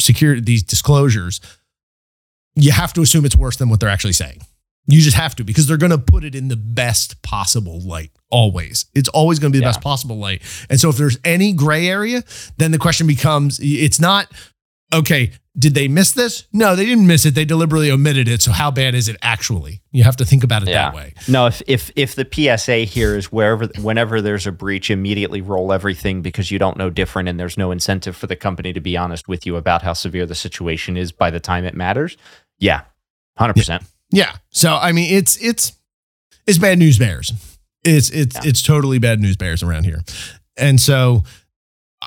security these disclosures, you have to assume it's worse than what they're actually saying. You just have to because they're going to put it in the best possible light. Always, it's always going to be the Yeah. best possible light. And so, if there's any gray area, then the question becomes: It's not okay. Did they miss this? No, they didn't miss it. They deliberately omitted it. So, how bad is it actually? You have to think about it that way. No, if if if the PSA here is wherever whenever there's a breach, immediately roll everything because you don't know different, and there's no incentive for the company to be honest with you about how severe the situation is by the time it matters. Yeah, hundred percent. Yeah. So I mean, it's it's it's bad news bears. It's it's Yeah. it's totally bad news bears around here, and so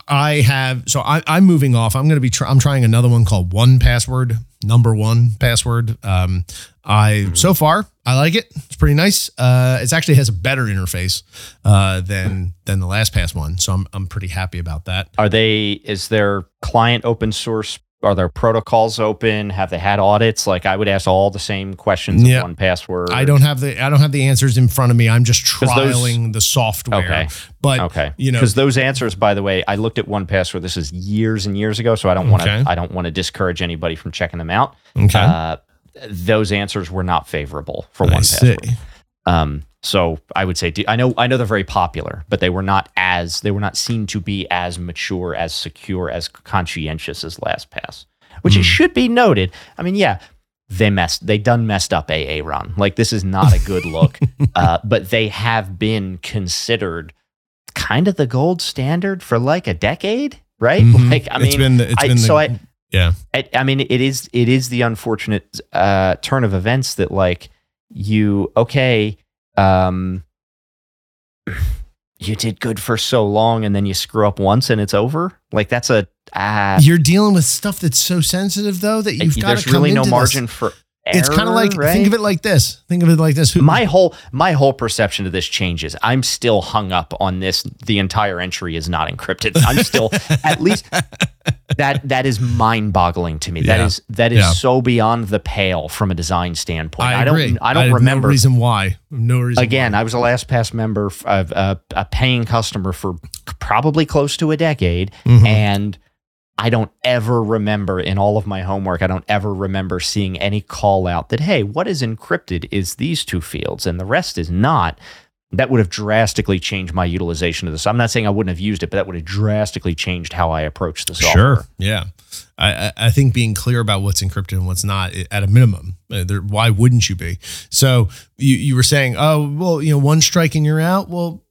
I have so I, I'm moving off. I'm going to be try, I'm trying another one called 1Password, number one password. Um, I so far I like it. It's pretty nice. Uh, it actually has a better interface uh, than than the LastPass one, so I'm I'm pretty happy about that. Are they? Is their client open source? Are their protocols open? Have they had audits? Like I would ask all the same questions Yeah. of 1Password. I don't have the I don't have the answers in front of me. I'm just 'Cause those- trialing the software. Okay. But Okay. you know, because those answers, by the way, I looked at 1Password. This is years and years ago, so I don't want to. Okay. I don't want to discourage anybody from checking them out. okay. Uh, those answers were not favorable for I one see. Um, so I would say I know I know they're very popular, but they were not as they were not seen to be as mature, as secure, as conscientious as LastPass. Which Hmm. it should be noted. I mean, yeah, they messed they done messed up AA run. Like this is not a good look. <laughs> uh, but they have been considered kind of the gold standard for like a decade, right? Mhm. Like I mean, it's been the, it's I- been the, so I- yeah. I, I mean, it is it is the unfortunate uh, turn of events that like you okay, um, you did good for so long and then you screw up once and it's over. Like that's a ah, You're dealing with stuff that's so sensitive though that you've got there's come really no margin this. margin for. It's kind of like right? think of it like this. Think of it like this. Who, my whole my whole perception of this changes. I'm still hung up on this. The entire entry is not encrypted. I'm still <laughs> at least that that is mind boggling to me. That Yeah. is that is Yeah. so beyond the pale from a design standpoint. I, I, don't agree. I don't have remember no reason why. No reason. again, why. I was a LastPass member, of a, a paying customer for probably close to a decade, Mhm. and I don't ever remember in all of my homework, I don't ever remember seeing any call out that, hey, what is encrypted is these two fields and the rest is not. That would have drastically changed my utilization of this. I'm not saying I wouldn't have used it, but that would have drastically changed how I approach the software. Sure. Yeah. I, I- think being clear about what's encrypted and what's not at a minimum. uh, there- Why wouldn't you be? So you, you were saying, oh, well, you know, one strike and you're out. Well,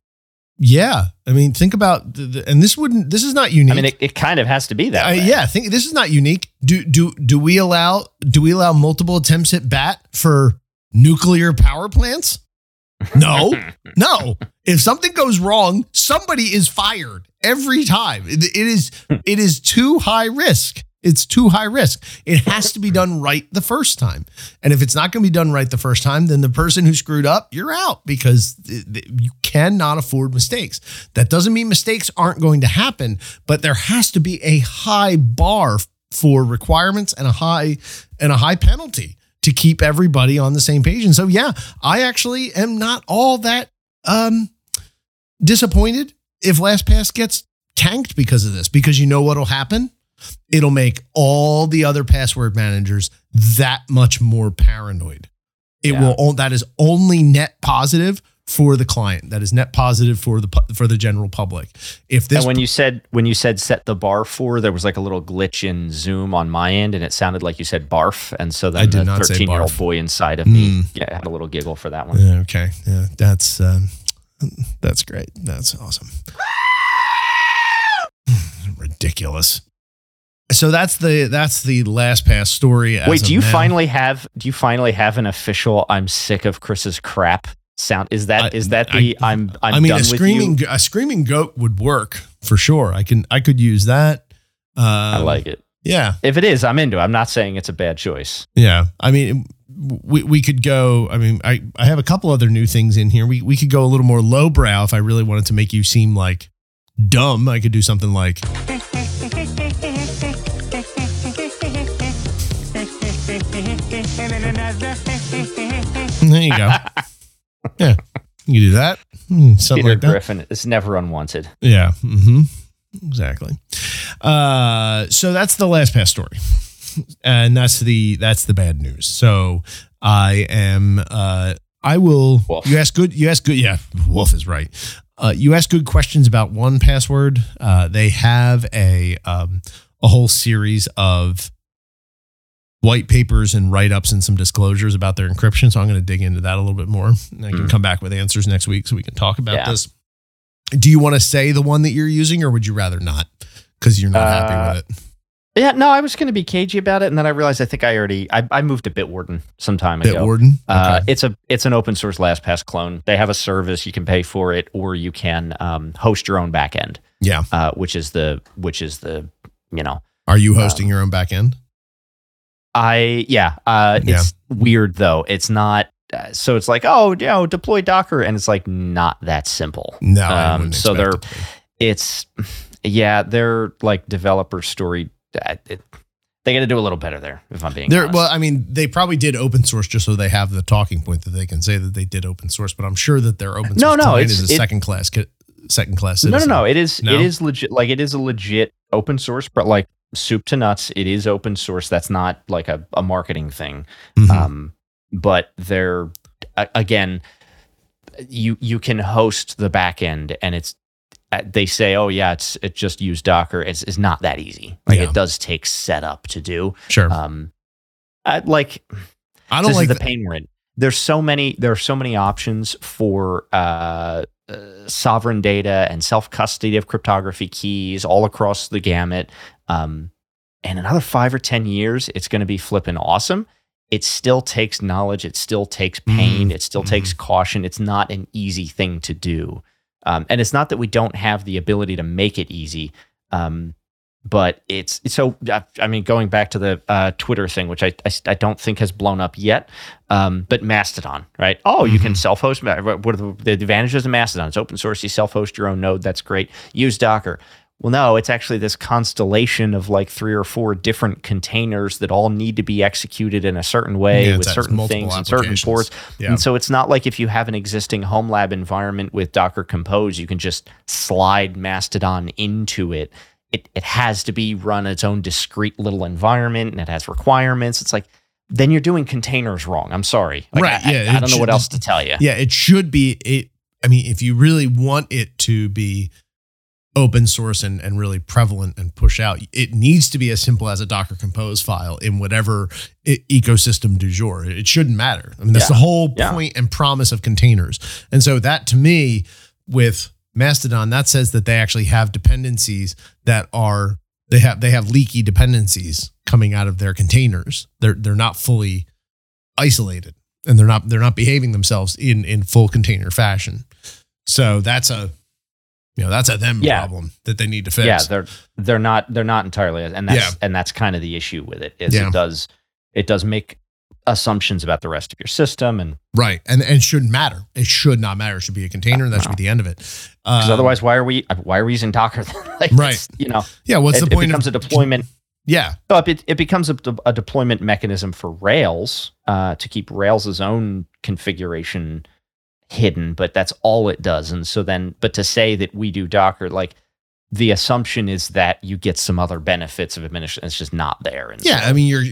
yeah. I mean, think about, the, the, and this wouldn't, this is not unique. I mean, it, it kind of has to be that. Uh, yeah, think this is not unique. Do do do we allow do we allow multiple attempts at bat for nuclear power plants? No, <laughs> no. If something goes wrong, somebody is fired every time. It, it is it is too high risk. It's too high risk. It has to be done right the first time. And if it's not going to be done right the first time, then the person who screwed up, you're out because you cannot afford mistakes. That doesn't mean mistakes aren't going to happen, but there has to be a high bar for requirements and a high and a high penalty to keep everybody on the same page. And so yeah, I actually am not all that um disappointed if LastPass gets tanked because of this because you know what'll happen? It'll make all the other password managers that much more paranoid. It Yeah. will that is only net positive for the client. That is net positive for the for the general public. If this and when you said when you said set the bar for, there was like a little glitch in Zoom on my end, and it sounded like you said barf, and so then I did the thirteen year old boy inside of me Mm. yeah, had a little giggle for that one. Yeah, okay. Yeah, that's um, that's great. That's awesome. <sighs> Ridiculous. So that's the that's the LastPass story. as Wait, do you now. finally have do you finally have an official "I'm sick of Chris's crap" sound? Is that I- is that the I, am I'm I mean, a screaming a screaming goat would work for sure. I can I could use that. Um, I like it. Yeah, If it is, I'm into it. I'm not saying it's a bad choice. yeah. I mean, we we could go. I mean, I I have a couple other new things in here. We we could go a little more lowbrow if I really wanted to make you seem like dumb. I could do something like. There you go. <laughs> yeah, you do that. Hmm, Something Peter like that. Griffin is never unwanted. Yeah. hmm Exactly. Uh, so that's the LastPass story, and that's the that's the bad news. So I am. Uh, I will. Wolf. You ask good. You ask good. Yeah, Wolf is right. Uh, you ask good questions about 1Password. Uh, they have a um, a whole series of white papers and write ups and some disclosures about their encryption. So I'm going to dig into that a little bit more. And I can Mm. come back with answers next week so we can talk about Yeah. this. Do you want to say the one that you're using, or would you rather not? Because you're not Uh, happy with it. Yeah, no, I was going to be cagey about it, and then I realized I think I already I, I moved to Bitwarden some time ago. Bitwarden. Uh, it's a it's an open source LastPass clone. They have a service you can pay for it, or you can um, host your own backend. Yeah, uh, which is the which is the you know. Are you hosting um, your own backend? I yeah. Uh, yeah. It's weird though. It's not. Uh, so it's like oh you know deploy Docker, and it's like not that simple. No. Um, so they're it's yeah they're like developer story it, they got to do a little better there. If I'm being there, well, I mean, they probably did open source just so they have the talking point that they can say that they did open source. But I'm sure that their open source no, no, it's, is a it, second class second class. Citizen. No, no, no. It is no? it is legit. Like it is a legit open source, but like soup to nuts, it is open source. That's not like a, a marketing thing. Mm-hmm. Um, but they're again, you you can host the backend, and it's uh, they say, oh yeah, it's it just use Docker. It's, it's not that easy. Like yeah. it does take setup to do. Sure. Um, I, like I don't like the pain we're in. There's so many. There are so many options for uh, uh, sovereign data and self custody of cryptography keys all across the gamut. Um, and another five or ten years, it's going to be flipping awesome. It still takes knowledge. It still takes pain. Mm. It still mm. takes caution. It's not an easy thing to do. Um, and it's not that we don't have the ability to make it easy, um, but it's so. I mean, going back to the uh, Twitter thing, which I, I, I don't think has blown up yet, um, but Mastodon, right? Oh, mm-hmm. you can mm-hmm. self-host. What are the, the advantages of Mastodon? It's open source. You self-host your own node. That's great. Use Docker. Well, no, it's actually this constellation of like three or four different containers that all need to be executed in a certain way yeah, with certain things and certain ports. Yeah. And so it's not like if you have an existing home lab environment with Docker Compose, you can just slide Mastodon into it. It, it has to be run its own discrete little environment and it has requirements. It's like, then you're doing containers wrong. I'm sorry. Like, right. I, yeah. I, I don't know what else to tell you. Yeah. It should be, it, I mean, if you really want it to be open source and, and really prevalent and push out. It needs to be as simple as a Docker Compose file in whatever ecosystem du jour. It shouldn't matter. I mean, that's yeah. the whole yeah. point and promise of containers. And so that to me, with Mastodon, that says that they actually have dependencies that are they have they have leaky dependencies coming out of their containers. They're they're not fully isolated and they're not they're not behaving themselves in in full container fashion. So that's a you know that's a them yeah. problem that they need to fix. Yeah, they're they're not they're not entirely, and that's yeah. and that's kind of the issue with it. Is yeah. it does it does make assumptions about the rest of your system and right and and shouldn't matter. It should not matter. It should be a container. and that should be the end of it. Because um, otherwise, why are we why are we using Docker? <laughs> like, right. You know. Yeah. What's it, the point? It becomes of, a deployment. Yeah. So it, it becomes a, a deployment mechanism for Rails uh, to keep Rails' own configuration hidden, but that's all it does. And so then, but to say that we do Docker, like the assumption is that you get some other benefits of administration. It's just not there. And yeah, so, I mean, you're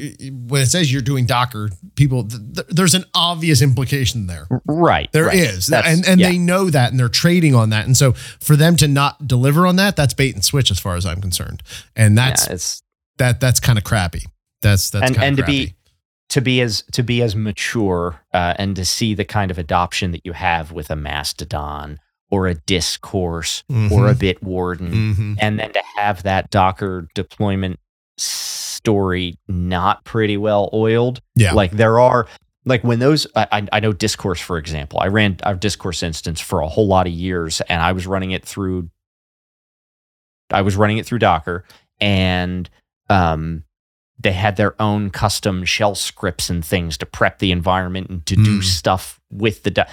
when it says you're doing Docker, people th- th- there's an obvious implication there. Right. There right. is, that's, and and yeah. they know that, and they're trading on that. And so for them to not deliver on that, that's bait and switch, as far as I'm concerned. And that's yeah, that that's kind of crappy. That's that's and, and to be to be as to be as mature uh, and to see the kind of adoption that you have with a Mastodon or a discourse mm-hmm. or a Bitwarden, mm-hmm. and then to have that Docker deployment story not pretty well oiled. Yeah, like there are like when those I, I know discourse for example i ran our discourse instance for a whole lot of years and i was running it through i was running it through docker and um they had their own custom shell scripts and things to prep the environment and to mm. do stuff with the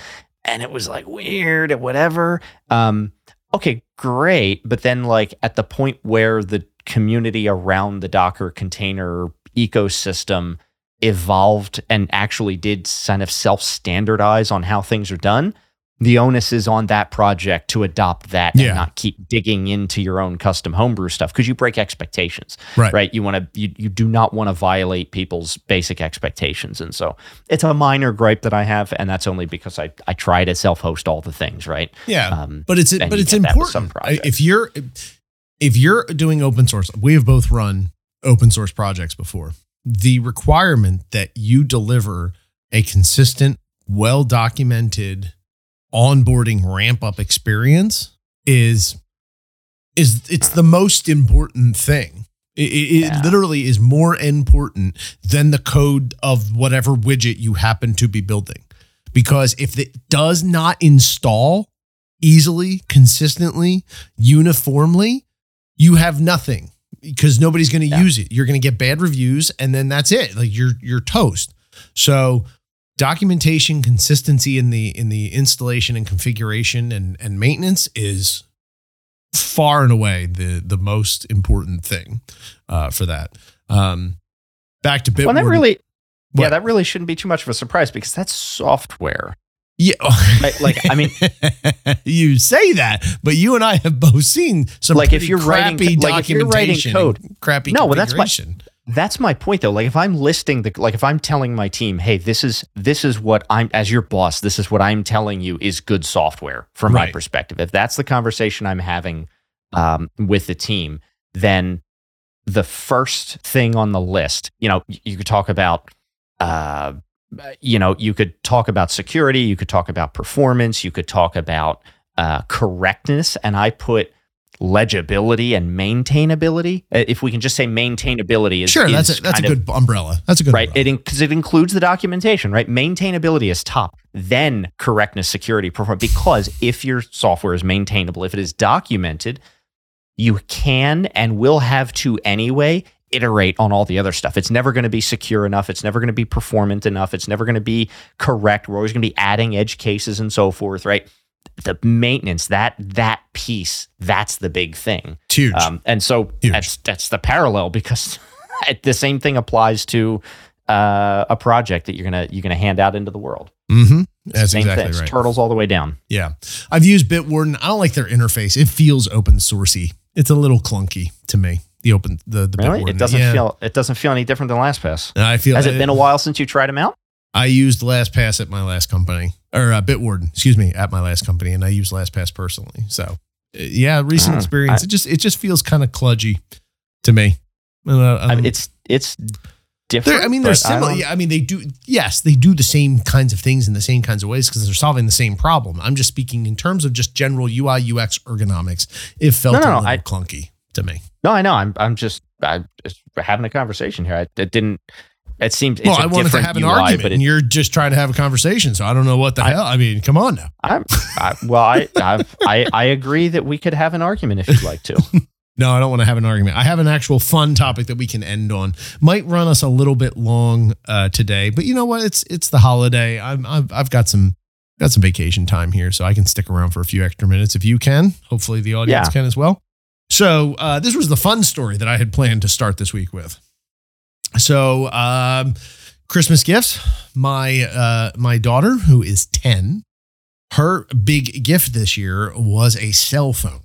and it was like weird and whatever. Um okay great but then like at the point where the community around the docker container ecosystem evolved and actually did kind of self standardize on how things are done the onus is on that project to adopt that yeah. and not keep digging into your own custom homebrew stuff because you break expectations right. right? You want to you, you do not want to violate people's basic expectations. And so it's a minor gripe that i have and that's only because i i try to self-host all the things right? Yeah um, but it's but it's important. If you're if you're doing open source we have both run open source projects before. The requirement that you deliver a consistent well documented onboarding ramp up experience is is it's the most important thing It, it, Yeah. it literally is more important than the code of whatever widget you happen to be building. Because if it does not install easily, consistently, uniformly, you have nothing because nobody's going to Yeah. use it. You're going to get bad reviews and then that's it. Like you're you're toast. So documentation consistency in the in the installation and configuration and and maintenance is far and away the the most important thing uh, for that. Um, back to Bitwarden. Well, that really, yeah, that really shouldn't be too much of a surprise because that's software. yeah. <laughs> Right, like, I mean- <laughs> you say that, but you and I have both seen some Like, if you're writing- crappy like, if you're writing documentation code- crappy No, well, that's my-. That's my point though. Like if I'm listing the like if I'm telling my team, "Hey, this is this is what I'm as your boss, this is what I'm telling you is good software from my perspective." If that's the conversation I'm having um, with the team, then the first thing on the list, you know, you could talk about uh you know, you could talk about security, you could talk about performance, you could talk about uh, correctness, and I put legibility and maintainability. Uh, If we can just say maintainability is Sure, that's is a, that's a kind of- good umbrella. That's a good right. umbrella. It because it includes the documentation, right? Maintainability is top, then correctness, security, performance. Because if your software is maintainable, if it is documented, you can and will have to anyway iterate on all the other stuff. It's never going to be secure enough. It's never going to be performant enough. It's never going to be correct. We're always going to be adding edge cases and so forth, right? The maintenance, that that piece, that's the big thing. It's huge. Um, and so Huge. that's that's the parallel because <laughs> the same thing applies to uh, a project that you're gonna you're gonna hand out into the world. mm-hmm. That's same exactly right. Turtles all the way down. Yeah. I've used Bitwarden. I don't like their interface. It feels open sourcey. It's a little clunky to me. The open the the Really, Bitwarden. it doesn't Yeah. feel it doesn't feel any different than LastPass. I feel Has it been a while since you tried them out? I used LastPass at my last company, or uh, Bitwarden, excuse me, at my last company, and I used LastPass personally. So, uh, yeah, recent Ah, experience. I- it just it just feels kind of kludgy to me. Uh, I um, it's it's different. I mean, they're I similar. don't- Yeah, I mean, they do. Yes, they do the same kinds of things in the same kinds of ways because they're solving the same problem. I'm just speaking in terms of just general UI UX ergonomics. It felt No, no, a little I- clunky to me. No, I know. I'm I'm just I'm just having a conversation here. I, it didn't. It seems. It's well, I wanted to have an UI, argument, it, and you're just trying to have a conversation. So I don't know what the I- hell. I mean, come on now. <laughs> I'm, I, well, I, I've, I I agree that we could have an argument if you'd like to. <laughs> No, I don't want to have an argument. I have an actual fun topic that we can end on. Might run us a little bit long uh, today, but you know what? It's it's the holiday. I'm, I've I've got some got some vacation time here, so I can stick around for a few extra minutes if you can. Hopefully, the audience Yeah. can as well. So uh, this was the fun story that I had planned to start this week with. So um, Christmas gifts. My uh, my daughter, who is ten, her big gift this year was a cell phone.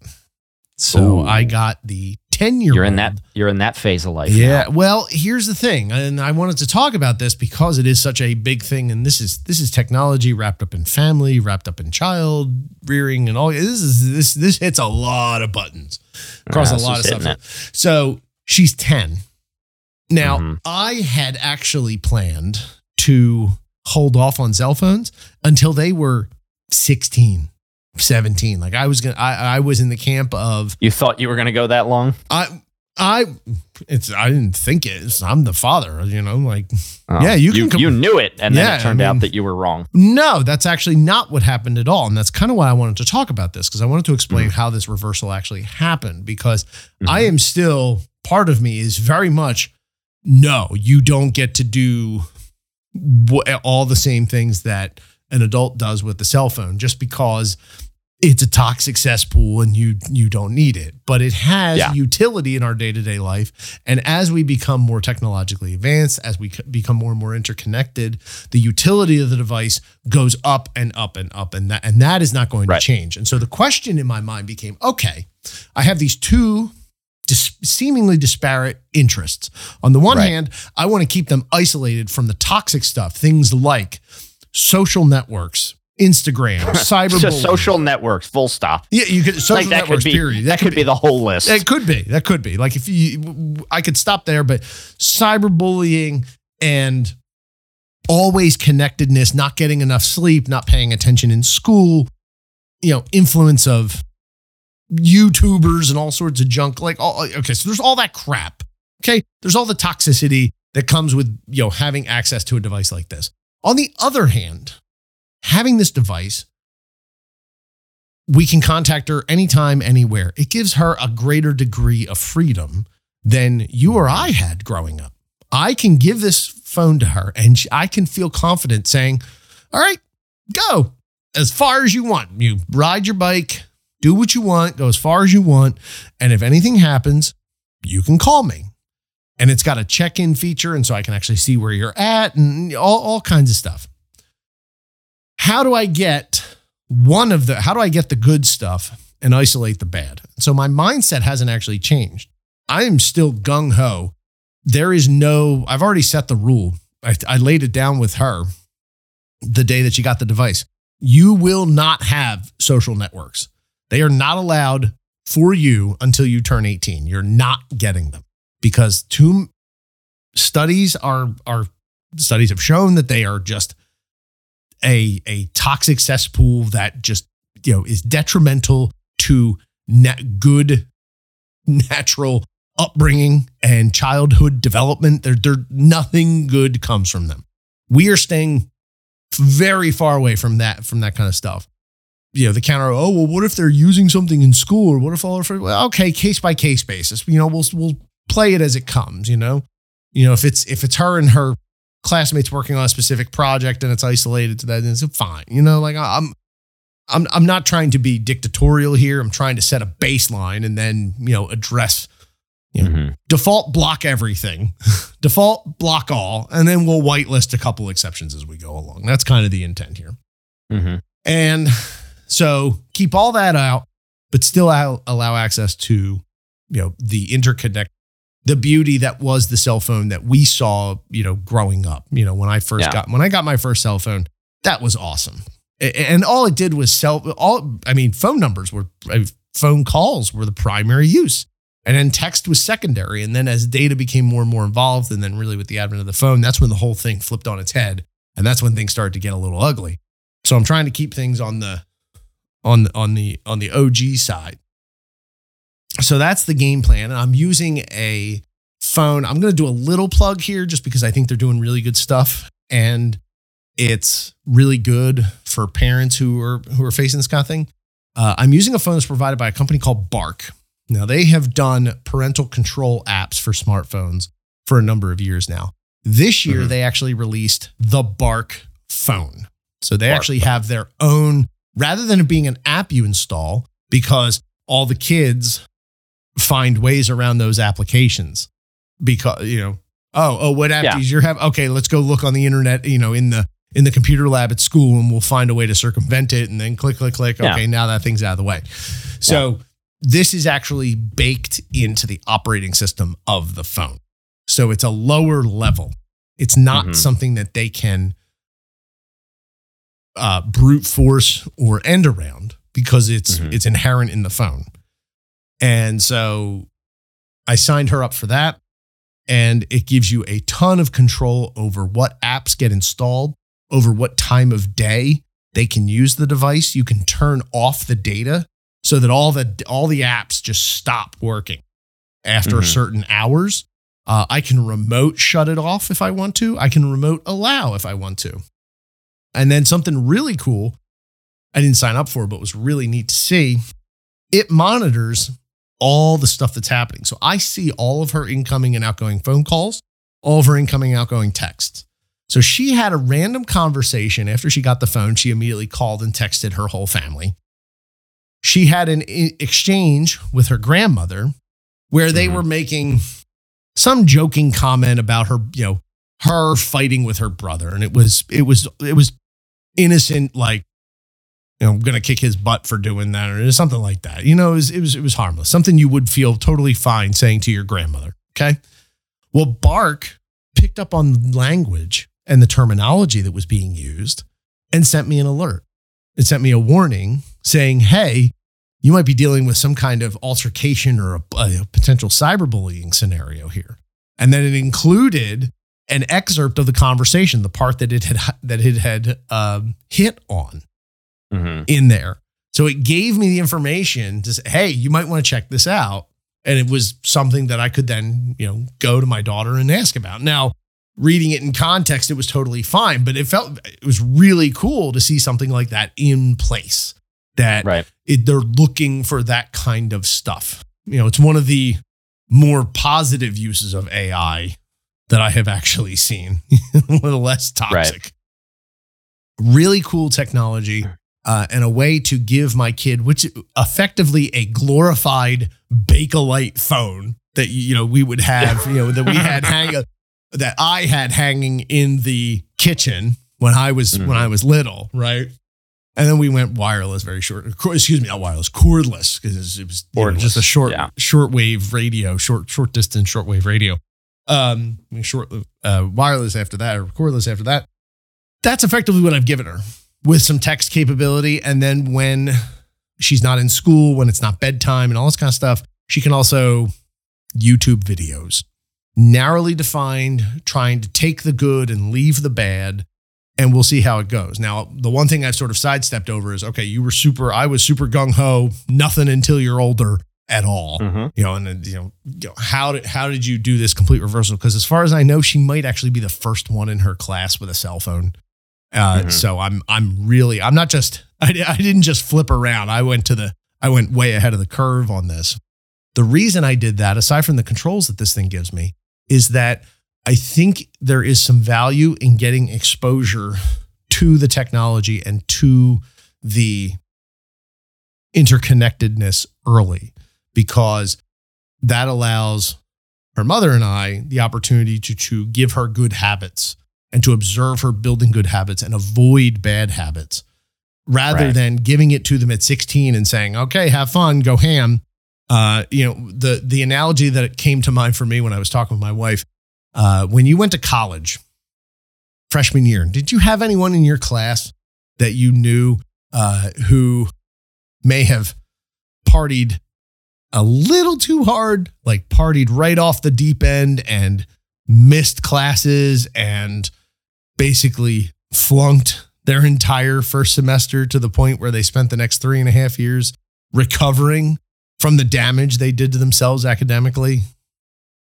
So Ooh. I got the 10 year. You're in that. You're in that phase of life. Yeah. now. Well, here's the thing, and I wanted to talk about this because it is such a big thing, and this is this is technology wrapped up in family, wrapped up in child rearing, and all. This is this this hits a lot of buttons across Yeah, a lot of stuff. So she's ten. Now Mhm. I had actually planned to hold off on cell phones until they were 16, 17. Like I was gonna, I, I was in the camp of You thought you were going to go that long? I I it's I didn't think it. It's, I'm the father, you know, like Oh. Yeah, you can You, com- you knew it, and then Yeah, it turned I out that you were wrong. no, that's actually not what happened at all. And that's kind of why I wanted to talk about this because I wanted to explain Mm-hmm. how this reversal actually happened because I am still part of me is very much no, you don't get to do all the same things that an adult does with the cell phone just because it's a toxic cesspool and you you don't need it but it has Yeah. utility in our day-to-day life and as we become more technologically advanced as we become more and more interconnected the utility of the device goes up and up and up and that and that is not going Right. to change and so the question in my mind became okay i have these two dis- seemingly disparate interests on the one Right. hand i want to keep them isolated from the toxic stuff things like social networks instagram <laughs> cyberbullying Just social networks, full stop. yeah, you could social Like that networks. could be period. that, could be, the whole list. It could be. That could be. Like if you, I could stop there, but cyberbullying and always connectedness, not getting enough sleep, not paying attention in school, you know, influence of YouTubers and all sorts of junk. Like, all, okay, so there's all that crap Okay. There's all the toxicity that comes with, you know, having access to a device like this. On the other hand, having this device, we can contact her anytime, anywhere. It gives her a greater degree of freedom than you or I had growing up. I can give this phone to her and I can feel confident saying, All right, go as far as you want. You ride your bike, do what you want, go as far as you want. And if anything happens, you can call me. And it's got a check in feature. And so I can actually see where you're at and all, all kinds of stuff. How do I get one of the, how do I get the good stuff and isolate the bad? So my mindset hasn't actually changed. I am still gung ho. There is no, I've already set the rule. I, I laid it down with her the day that she got the device. You will not have social networks. They are not allowed for you until you turn 18. You're not getting them because two studies are are studies have shown that they are just a a toxic cesspool that just you know is detrimental to good natural upbringing and childhood development. There, there nothing good comes from them. We are staying very far away from that from that kind of stuff. You know, the counter. Oh well, what if they're using something in school, or what if all of well, okay, case by case basis. You know, we'll we'll play it as it comes. You know, you know if it's if it's her and her classmates working on a specific project and it's isolated to that, then it's fine. You know, like I'm I'm I'm not trying to be dictatorial here. I'm trying to set a baseline and then you know address you know, mm-hmm. default block everything, <laughs> default block all, and then we'll whitelist a couple exceptions as we go along. That's kind of the intent here. Mm-hmm. And so keep all that out, but still allow access to you know the interconnect, the beauty that was the cell phone that we saw you know growing up. You know when I first yeah. got when I got my first cell phone, that was awesome. And all it did was sell all. I mean, phone numbers were phone calls were the primary use and then text was secondary. And then as data became more and more involved, and then really with the advent of the phone, that's when the whole thing flipped on its head. And that's when things started to get a little ugly. So I'm trying to keep things on the on the on the on the OG side. So that's the game plan. And I'm using a phone. I'm going to do a little plug here just because I think they're doing really good stuff. And it's really good for parents who are who are facing this kind of thing. Uh, I'm using a phone that's provided by a company called Bark. Now, they have done parental control apps for smartphones for a number of years now. This year, mm-hmm. they actually released the Bark phone. So they Bark actually phone. have their own, rather than it being an app you install, because all the kids find ways around those applications. Because, you know, oh, oh, what app yeah. does you have? Okay, let's go look on the internet, you know, in the in the computer lab at school and we'll find a way to circumvent it and then click, click, click. Okay, yeah. now that thing's out of the way. So yeah this is actually baked into the operating system of the phone. So it's a lower level. It's not mm-hmm. something that they can uh, brute force or end around because it's mm-hmm. it's inherent in the phone. And so I signed her up for that. And it gives you a ton of control over what apps get installed, over what time of day they can use the device. You can turn off the data so that all the all the apps just stop working after mm-hmm. certain hours. Uh, I can remote shut it off if I want to. I can remote allow if I want to. And then something really cool I didn't sign up for, but was really neat to see. It monitors all the stuff that's happening. So I see all of her incoming and outgoing phone calls, all of her incoming and outgoing texts. So she had a random conversation after she got the phone. She immediately called and texted her whole family she had an exchange with her grandmother where they mm-hmm. were making some joking comment about her, you know, her fighting with her brother. And it was, it was, it was innocent, like, you know, I'm gonna kick his butt for doing that, or something like that. You know, it was, it was, it was harmless. Something you would feel totally fine saying to your grandmother. Okay. Well, Bark picked up on language and the terminology that was being used and sent me an alert. It sent me a warning saying, hey, you might be dealing with some kind of altercation or a, a potential cyberbullying scenario here. And then it included an excerpt of the conversation, the part that it had that it had um, hit on mm-hmm. in there. So it gave me the information to say, hey, you might want to check this out. And it was something that I could then, you know, go to my daughter and ask about. Now, reading it in context, it was totally fine, but it felt it was really cool to see something like that in place. That Right. it, they're looking for that kind of stuff. You know, it's one of the more positive uses of AI that I have actually seen, <laughs> of the less toxic. Really cool technology uh, and a way to give my kid, which effectively a glorified Bakelite phone that you know we would have, you know, that we had <laughs> hang that I had hanging in the kitchen when I was when I was little, right? And then we went wireless very short. Excuse me, not wireless, cordless because it was know, just a short yeah. shortwave radio, short short distance shortwave radio. Um, short uh, wireless after that or cordless after that. That's effectively what I've given her with some text capability. And then when she's not in school, when it's not bedtime and all this kind of stuff, she can also YouTube videos, narrowly defined, trying to take the good and leave the bad. And we'll see how it goes. Now, the one thing I've sort of sidestepped over is okay, you were super, I was super gung ho, nothing until you're older at all. Mhm. You know, and then, you know, you know, how did how did you do this complete reversal? Because as far as I know, she might actually be the first one in her class with a cell phone. Uh, Mhm. So I'm I'm really I'm not just I, I didn't just flip around. I went to the I went way ahead of the curve on this. The reason I did that, aside from the controls that this thing gives me, is that I think there is some value in getting exposure to the technology and to the interconnectedness early because that allows her mother and I the opportunity to, to give her good habits and to observe her building good habits and avoid bad habits rather Right. than giving it to them at 16 and saying, okay, have fun, go ham. Uh, you know, the, the analogy that came to mind for me when I was talking with my wife, uh, when you went to college freshman year, did you have anyone in your class that you knew uh, who may have partied a little too hard, like partied right off the deep end and missed classes and basically flunked their entire first semester to the point where they spent the next three and a half years recovering from the damage they did to themselves academically.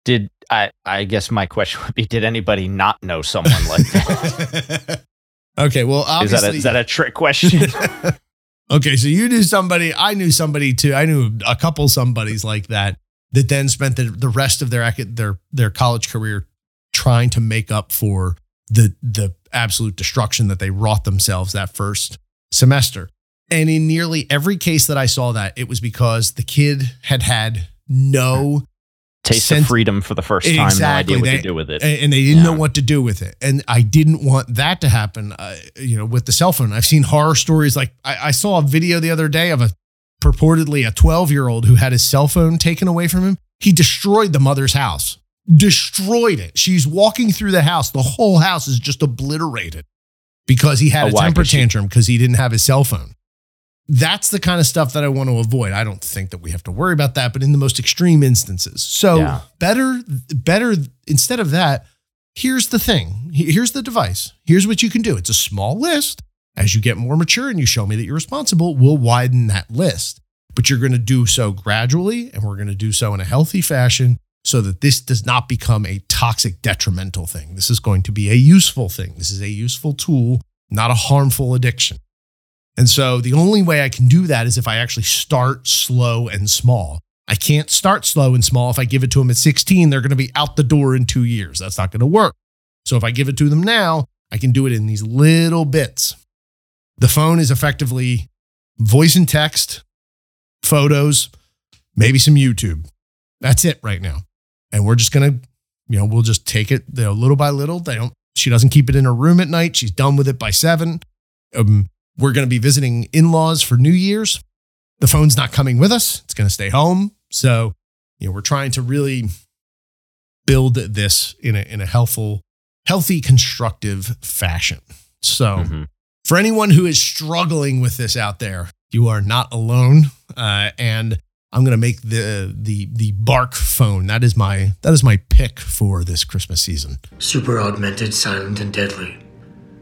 Did I? I guess my question would be: Did anybody not know someone like that? <laughs> okay, well, is that a, is that a trick question? <laughs> okay, so you knew somebody, I knew somebody too. I knew a couple somebodies like that that then spent the, the rest of their their their college career trying to make up for the the absolute destruction that they wrought themselves that first semester. And in nearly every case that I saw that, it was because the kid had had no Taste Sense- of freedom for the first time. Exactly. No idea what They- to do with it. and, they didn't know what to do with it. And I didn't want that to happen. Uh, you know, with the cell phone, I've seen horror stories. Like I, I saw a video the other day of a purportedly a 12 year old who had his cell phone taken away from him. He destroyed the mother's house, destroyed it. She's walking through the house. The whole house is just obliterated because he had Oh, a temper tantrum because he didn't have his cell phone. That's the kind of stuff that I want to avoid. I don't think that we have to worry about that, but in the most extreme instances. So Yeah. better, better instead of that, here's the thing. Here's the device. Here's what you can do. It's a small list. As you get more mature and you show me that you're responsible, we'll widen that list. But you're going to do so gradually and we're going to do so in a healthy fashion so that this does not become a toxic, detrimental thing. This is going to be a useful thing. This is a useful tool, not a harmful addiction. And so the only way I can do that is if I actually start slow and small. I can't start slow and small. If I give it to them at 16, they're going to be out the door in two years. That's not going to work. So if I give it to them now, I can do it in these little bits. The phone is effectively voice and text, photos, maybe some YouTube. That's it right now. And we're just going to, you know, we'll just take it you know, little by little. They don't, she doesn't keep it in her room at night. She's done with it by seven. Um, we're going to be visiting in laws for New Year's. The phone's not coming with us, it's going to stay home. So, you know, we're trying to really build this in a, in a helpful, healthy, constructive fashion. So, Mhm. for anyone who is struggling with this out there, you are not alone. Uh, and I'm going to make the the the Bark phone. That is my that is my pick for this Christmas season. Super augmented, silent, and deadly.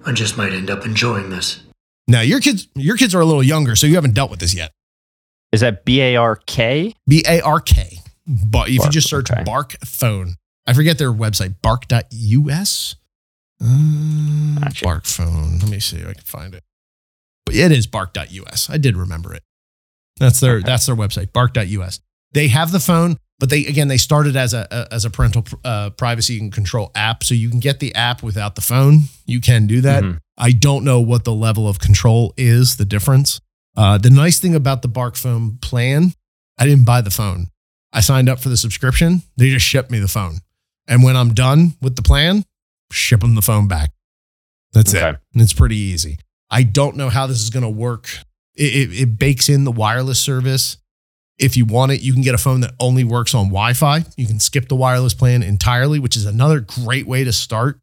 I just might end up enjoying this. Now your kids your kids are a little younger, so you haven't dealt with this yet. Is that B A R K? B A R K. But if you just search okay. Bark phone, I forget their website, bark.us. Uh, Gotcha. Bark phone. Let me see if I can find it. But it is bark.us. I did remember it. That's their Okay. that's their website, bark.us. They have the phone, but they again they started as a, a as a parental uh, privacy and control app, so you can get the app without the phone. You can do that. Mhm. I don't know what the level of control is, the difference. Uh, the nice thing about the Bark phone plan, I didn't buy the phone. I signed up for the subscription. They just shipped me the phone. And when I'm done with the plan, ship them the phone back. That's it. Okay. It's pretty easy. I don't know how this is going to work. It, it, it bakes in the wireless service. If you want it, you can get a phone that only works on Wi Fi. You can skip the wireless plan entirely, which is another great way to start.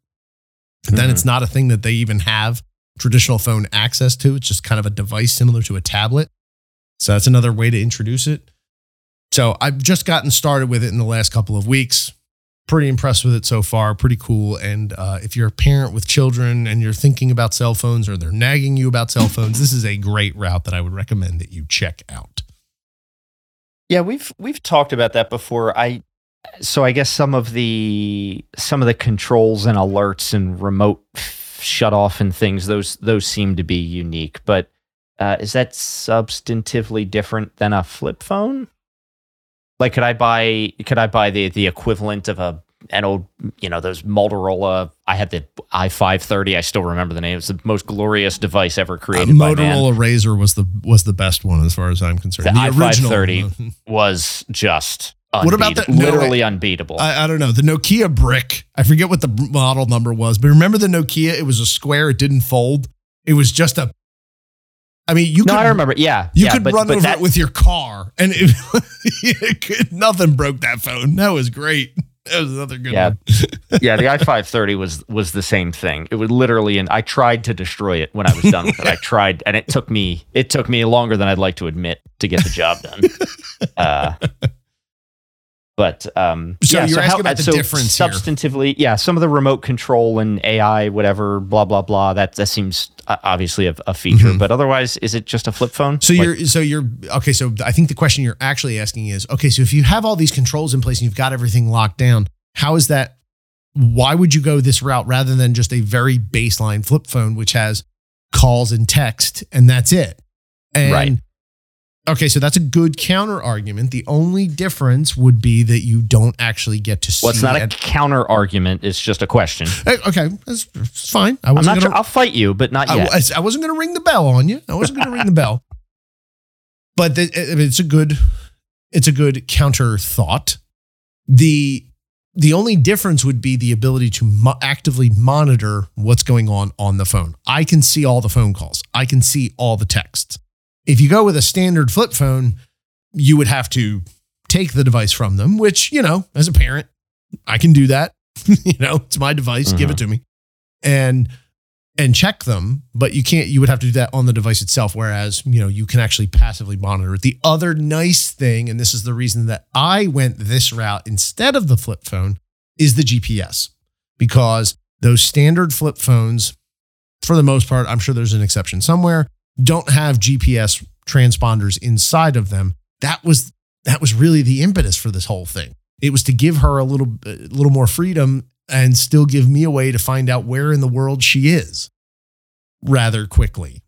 But then it's not a thing that they even have traditional phone access to. It's just kind of a device similar to a tablet. So that's another way to introduce it. So I've just gotten started with it in the last couple of weeks. Pretty impressed with it so far. Pretty cool. And uh, if you're a parent with children and you're thinking about cell phones or they're nagging you about cell phones, this is a great route that I would recommend that you check out. Yeah, we've we've talked about that before. I so I guess some of the some of the controls and alerts and remote shut off and things those those seem to be unique, but uh, is that substantively different than a flip phone? Like, could I buy could I buy the the equivalent of a an old you know those Motorola? I had the i five thirty. I still remember the name. It's the most glorious device ever created by man. Motorola RAZR was the was the best one as far as I'm concerned. The i530. <laughs> Was just What about unbeat- the- no, literally unbeatable. I, I don't know. The Nokia brick. I forget what the model number was, but remember the Nokia? It was a square. It didn't fold. It was just a. I mean, you no, could I remember. Yeah, you yeah, could but, run but over that, it with your car, and it, <laughs> it could, nothing broke that phone. That was great. That was another good Yeah. one. yeah, the <laughs> i five thirty was was the same thing. It was literally, and I tried to destroy it when I was <laughs> done with it. I tried, and it took me it took me longer than I'd like to admit to get the job done. uh, but um, So yeah, you're asking about the so difference here. substantively. Yeah, some of the remote control and AI, whatever, blah blah blah. That that seems uh, obviously a, a feature, Mhm. but otherwise, is it just a flip phone? So Like- you're so you're okay. So I think the question you're actually asking is okay. So if you have all these controls in place and you've got everything locked down, how is that? Why would you go this route rather than just a very baseline flip phone which has calls and text and that's it? And Right. Okay, so that's a good counter argument. The only difference would be that you don't actually get to see. well, it's not a counter argument. It's just a question. Hey, okay, that's, fine. I I'm wasn't gonna, sure. I'll fight you, but not yet. was- I wasn't going to ring the bell on you. I wasn't going to ring the bell. <laughs> But the, it- it's a good, it's a good counter thought. The the only difference would be the ability to mo- actively monitor what's going on on the phone. I can see all the phone calls. I can see all the texts. If you go with a standard flip phone, you would have to take the device from them, which you know, as a parent, I can do that. <laughs> you know, it's my device. Give it mm-hmm. to me, and and check them, but you can't, you would have to do that on the device itself. Whereas, you know, you can actually passively monitor it. The other nice thing, and this is the reason that I went this route instead of the flip phone, is the GPS because those standard flip phones, for the most part, I'm sure there's an exception somewhere, don't have GPS transponders inside of them. That was, that was really the impetus for this whole thing. It was to give her a little, a little more freedom and still give me a way to find out where in the world she is rather quickly.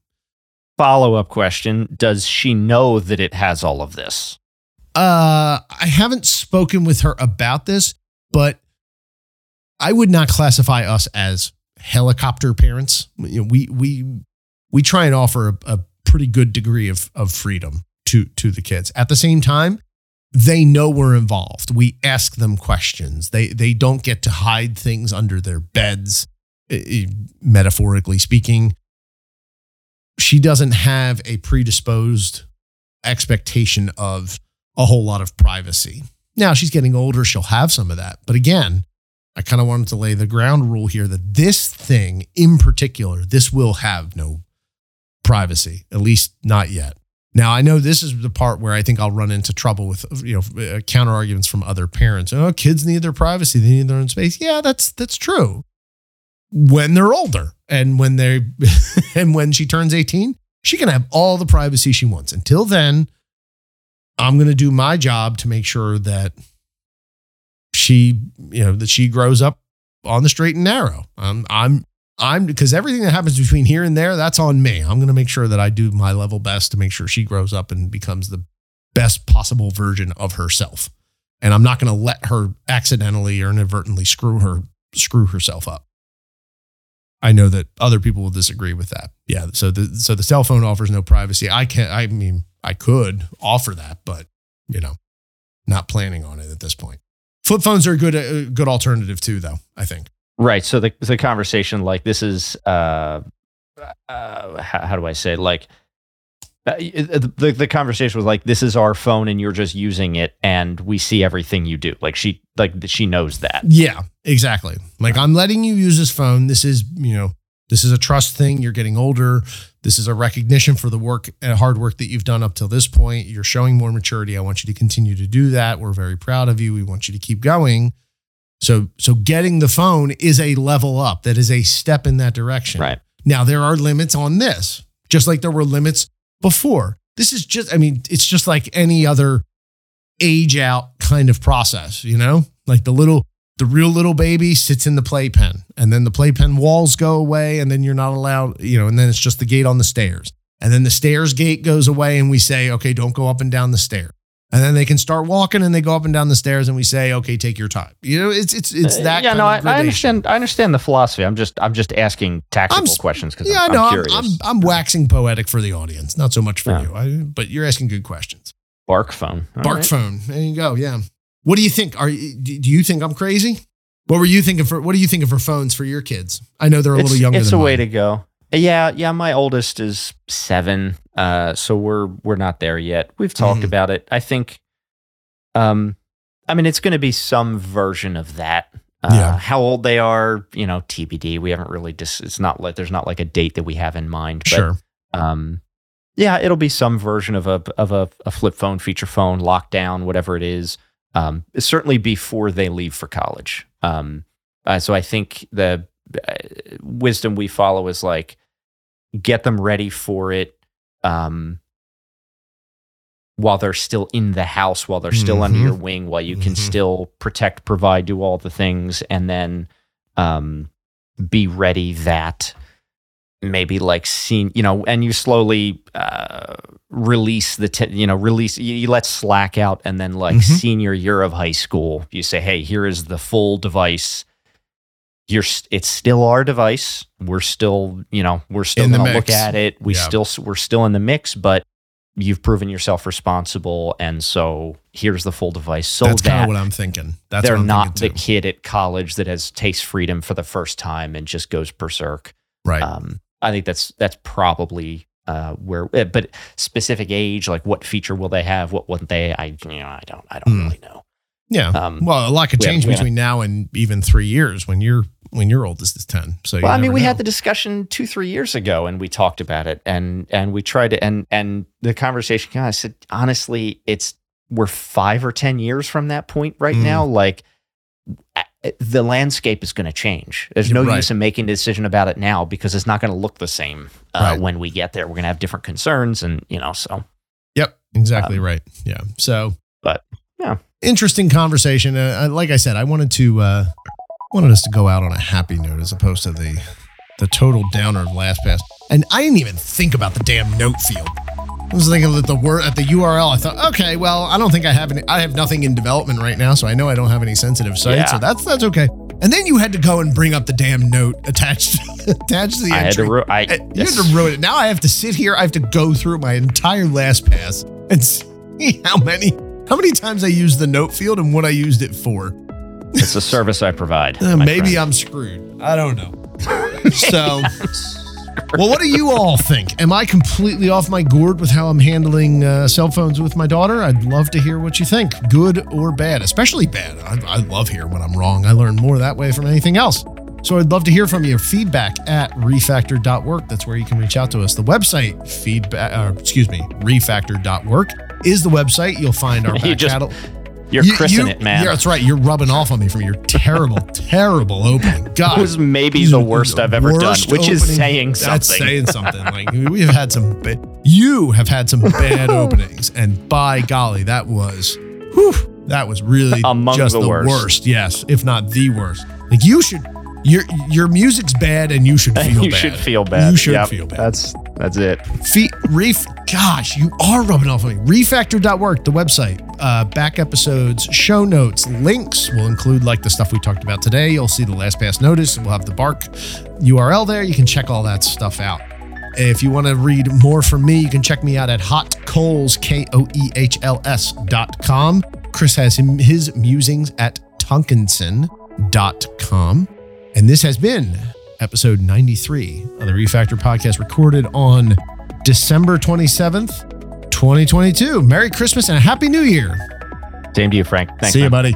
Follow up question Does she know that it has all of this? Uh, I haven't spoken with her about this, but I would not classify us as helicopter parents. You know, we we we try and offer a, a pretty good degree of of freedom to to the kids. At the same time, they know we're involved. We ask them questions. They they don't get to hide things under their beds, metaphorically speaking. She doesn't have a predisposed expectation of a whole lot of privacy. Now she's getting older, she'll have some of that. But again, I kind of wanted to lay the ground rule here that this thing in particular, this will have no privacy, at least not yet. Now I know this is the part where I think I'll run into trouble with you know uh, counter arguments from other parents. Oh, kids need their privacy; they need their own space. Yeah, that's that's true. When they're older, and when they <laughs> and when she turns eighteen, she can have all the privacy she wants. Until then, I'm going to do my job to make sure that she, you know, that she grows up on the straight and narrow. Um, I'm, I'm because everything that happens between here and there, that's on me. I'm going to make sure that I do my level best to make sure she grows up and becomes the best possible version of herself. And I'm not going to let her accidentally or inadvertently screw her screw herself up. I know that other people will disagree with that. Yeah. So the so the cell phone offers no privacy. I can't. I mean, I could offer that, but you know, not planning on it at this point. Flip phones are a good a good alternative too, though. I think. Right. So the the conversation like this is uh, uh how, how do I say it? like uh, the the conversation was like this is our phone and you're just using it and we see everything you do. Like she like she knows that. Yeah, exactly. Like I'm letting you use this phone. This is, you know, this is a trust thing. You're getting older. This is a recognition for the work and hard work that you've done up till this point. You're showing more maturity. I want you to continue to do that. We're very proud of you. We want you to keep going. So so getting the phone is a level up. That is a step in that direction. Right. Now there are limits on this. Just like there were limits before. This is just I mean, it's just like any other age out kind of process, you know? Like the little the real little baby sits in the playpen and then the playpen walls go away and then you're not allowed, you know, and then it's just the gate on the stairs. And then the stairs gate goes away and we say, okay, don't go up and down the stair. And then they can start walking and they go up and down the stairs and we say, okay, take your time. You know, it's it's it's Uh, that. yeah, kind no, of I, I understand. I understand the philosophy. I'm just, I'm just asking tactical questions because Yeah, I'm, no, I'm I'm, curious. I'm I'm waxing poetic for the audience, not so much for Yeah. you. I, but you're asking good questions. Bark phone. All Bark right. phone. There you go. Yeah. What do you think? Are you- do you think I'm crazy? What were you thinking for? What are you thinking for phones for your kids? I know they're a It's, little younger. it's a way to go. Yeah, yeah. My oldest is seven, uh, so we're we're not there yet. We've talked Mhm. about it. I think, um, I mean, it's going to be some version of that. Uh, Yeah. How old they are, you know, TBD. We haven't really. Dis- it's not like there's not like a date that we have in mind. But, Sure. um yeah it'll be some version of a of a, a flip phone feature phone lockdown whatever it is um certainly before they leave for college um uh, so i think the uh, wisdom we follow is like get them ready for it um while they're still in the house while they're still under Mhm. your wing while you can Mhm. still protect provide do all the things and then um be ready that maybe like seen you know and you slowly uh release the t- you know release you, you let slack out and then like Mhm. senior year of high school you say hey here is the full device you're it's still our device we're still you know we're still In the gonna look mix. at it we Yeah. still we're still in the mix but you've proven yourself responsible and so here's the full device so That's kind that of what I'm thinking. That's they're not the kid at college that has taste freedom for the first time and just goes berserk right. um, I think that's that's probably uh, where, eh, but specific age, like what feature will they have? What wouldn't they? I you know I don't I don't Hmm. really know. yeah. Um, well, a lot could change between now and even three years when you're when your oldest is ten. So you well, I mean, we know. had the discussion two three years ago, and we talked about it, and and we tried to, and and the conversation kind of said, honestly, it's we're five or ten years from that point right Mm. now. Like the landscape is going to change. There's no Right. use in making a decision about it now because it's not going to look the same uh, Right. when we get there. We're going to have different concerns, and you know, so Yep, exactly Um, right. Yeah. So, but, yeah. interesting conversation. Uh, uh, like I said, I wanted to uh, wanted us to go out on a happy note as opposed to the the total downer of LastPass. And I didn't even think about the damn note field. I was thinking that the word at the URL. I thought, okay, well, I don't think I have any. I have nothing in development right now, so I know I don't have any sensitive sites. Yeah. So that's that's okay. And then you had to go and bring up the damn note attached <laughs> attached to the I had to. Ru- I You had to ruin it. Now I have to sit here. I have to go through my entire LastPass and <laughs> see how many how many times I used the note field and what I used it for. It's a service I provide. Uh, maybe friend. I'm screwed. I don't know. <laughs> so, well, what do you all think? Am I completely off my gourd with how I'm handling uh, cell phones with my daughter? I'd love to hear what you think, good or bad, especially bad. I, I love hearing when I'm wrong. I learn more that way from anything else. So I'd love to hear from you. Feedback at refactor.work. That's where you can reach out to us. The website, feedback, uh, excuse me, refactor.work is the website. You'll find our <laughs> You back just- catalog. You're You- christening you- it, man. Yeah, that's right. You're rubbing off on me from your terrible, <laughs> terrible opening. God, It was maybe the worst I've ever done, Worst which is saying something. That's saying <laughs> something. Like we have had some. ba- You have had some bad <laughs> openings, and by golly, that was, whew, that was really Among just the the, worst. worst. Yes, if not the worst. Like you should, your your music's bad, and you should feel you bad. You should feel bad. You should Yep, feel bad. That's that's it. Fe- ref- gosh, you are rubbing off on me. Refactor.work, the website, uh, back episodes, show notes, links will include like the stuff we talked about today. You'll see the LastPass notice. We'll have the bark URL there. You can check all that stuff out. If you want to read more from me, you can check me out at hotkoehls, K O E H L S dot com. Chris has him, his musings at tonkinson.com. And this has been episode 93 of the Refactor podcast, recorded on December 27th, 2022. Merry Christmas and a Happy New Year. Same to you, Frank. Thanks. See you, buddy.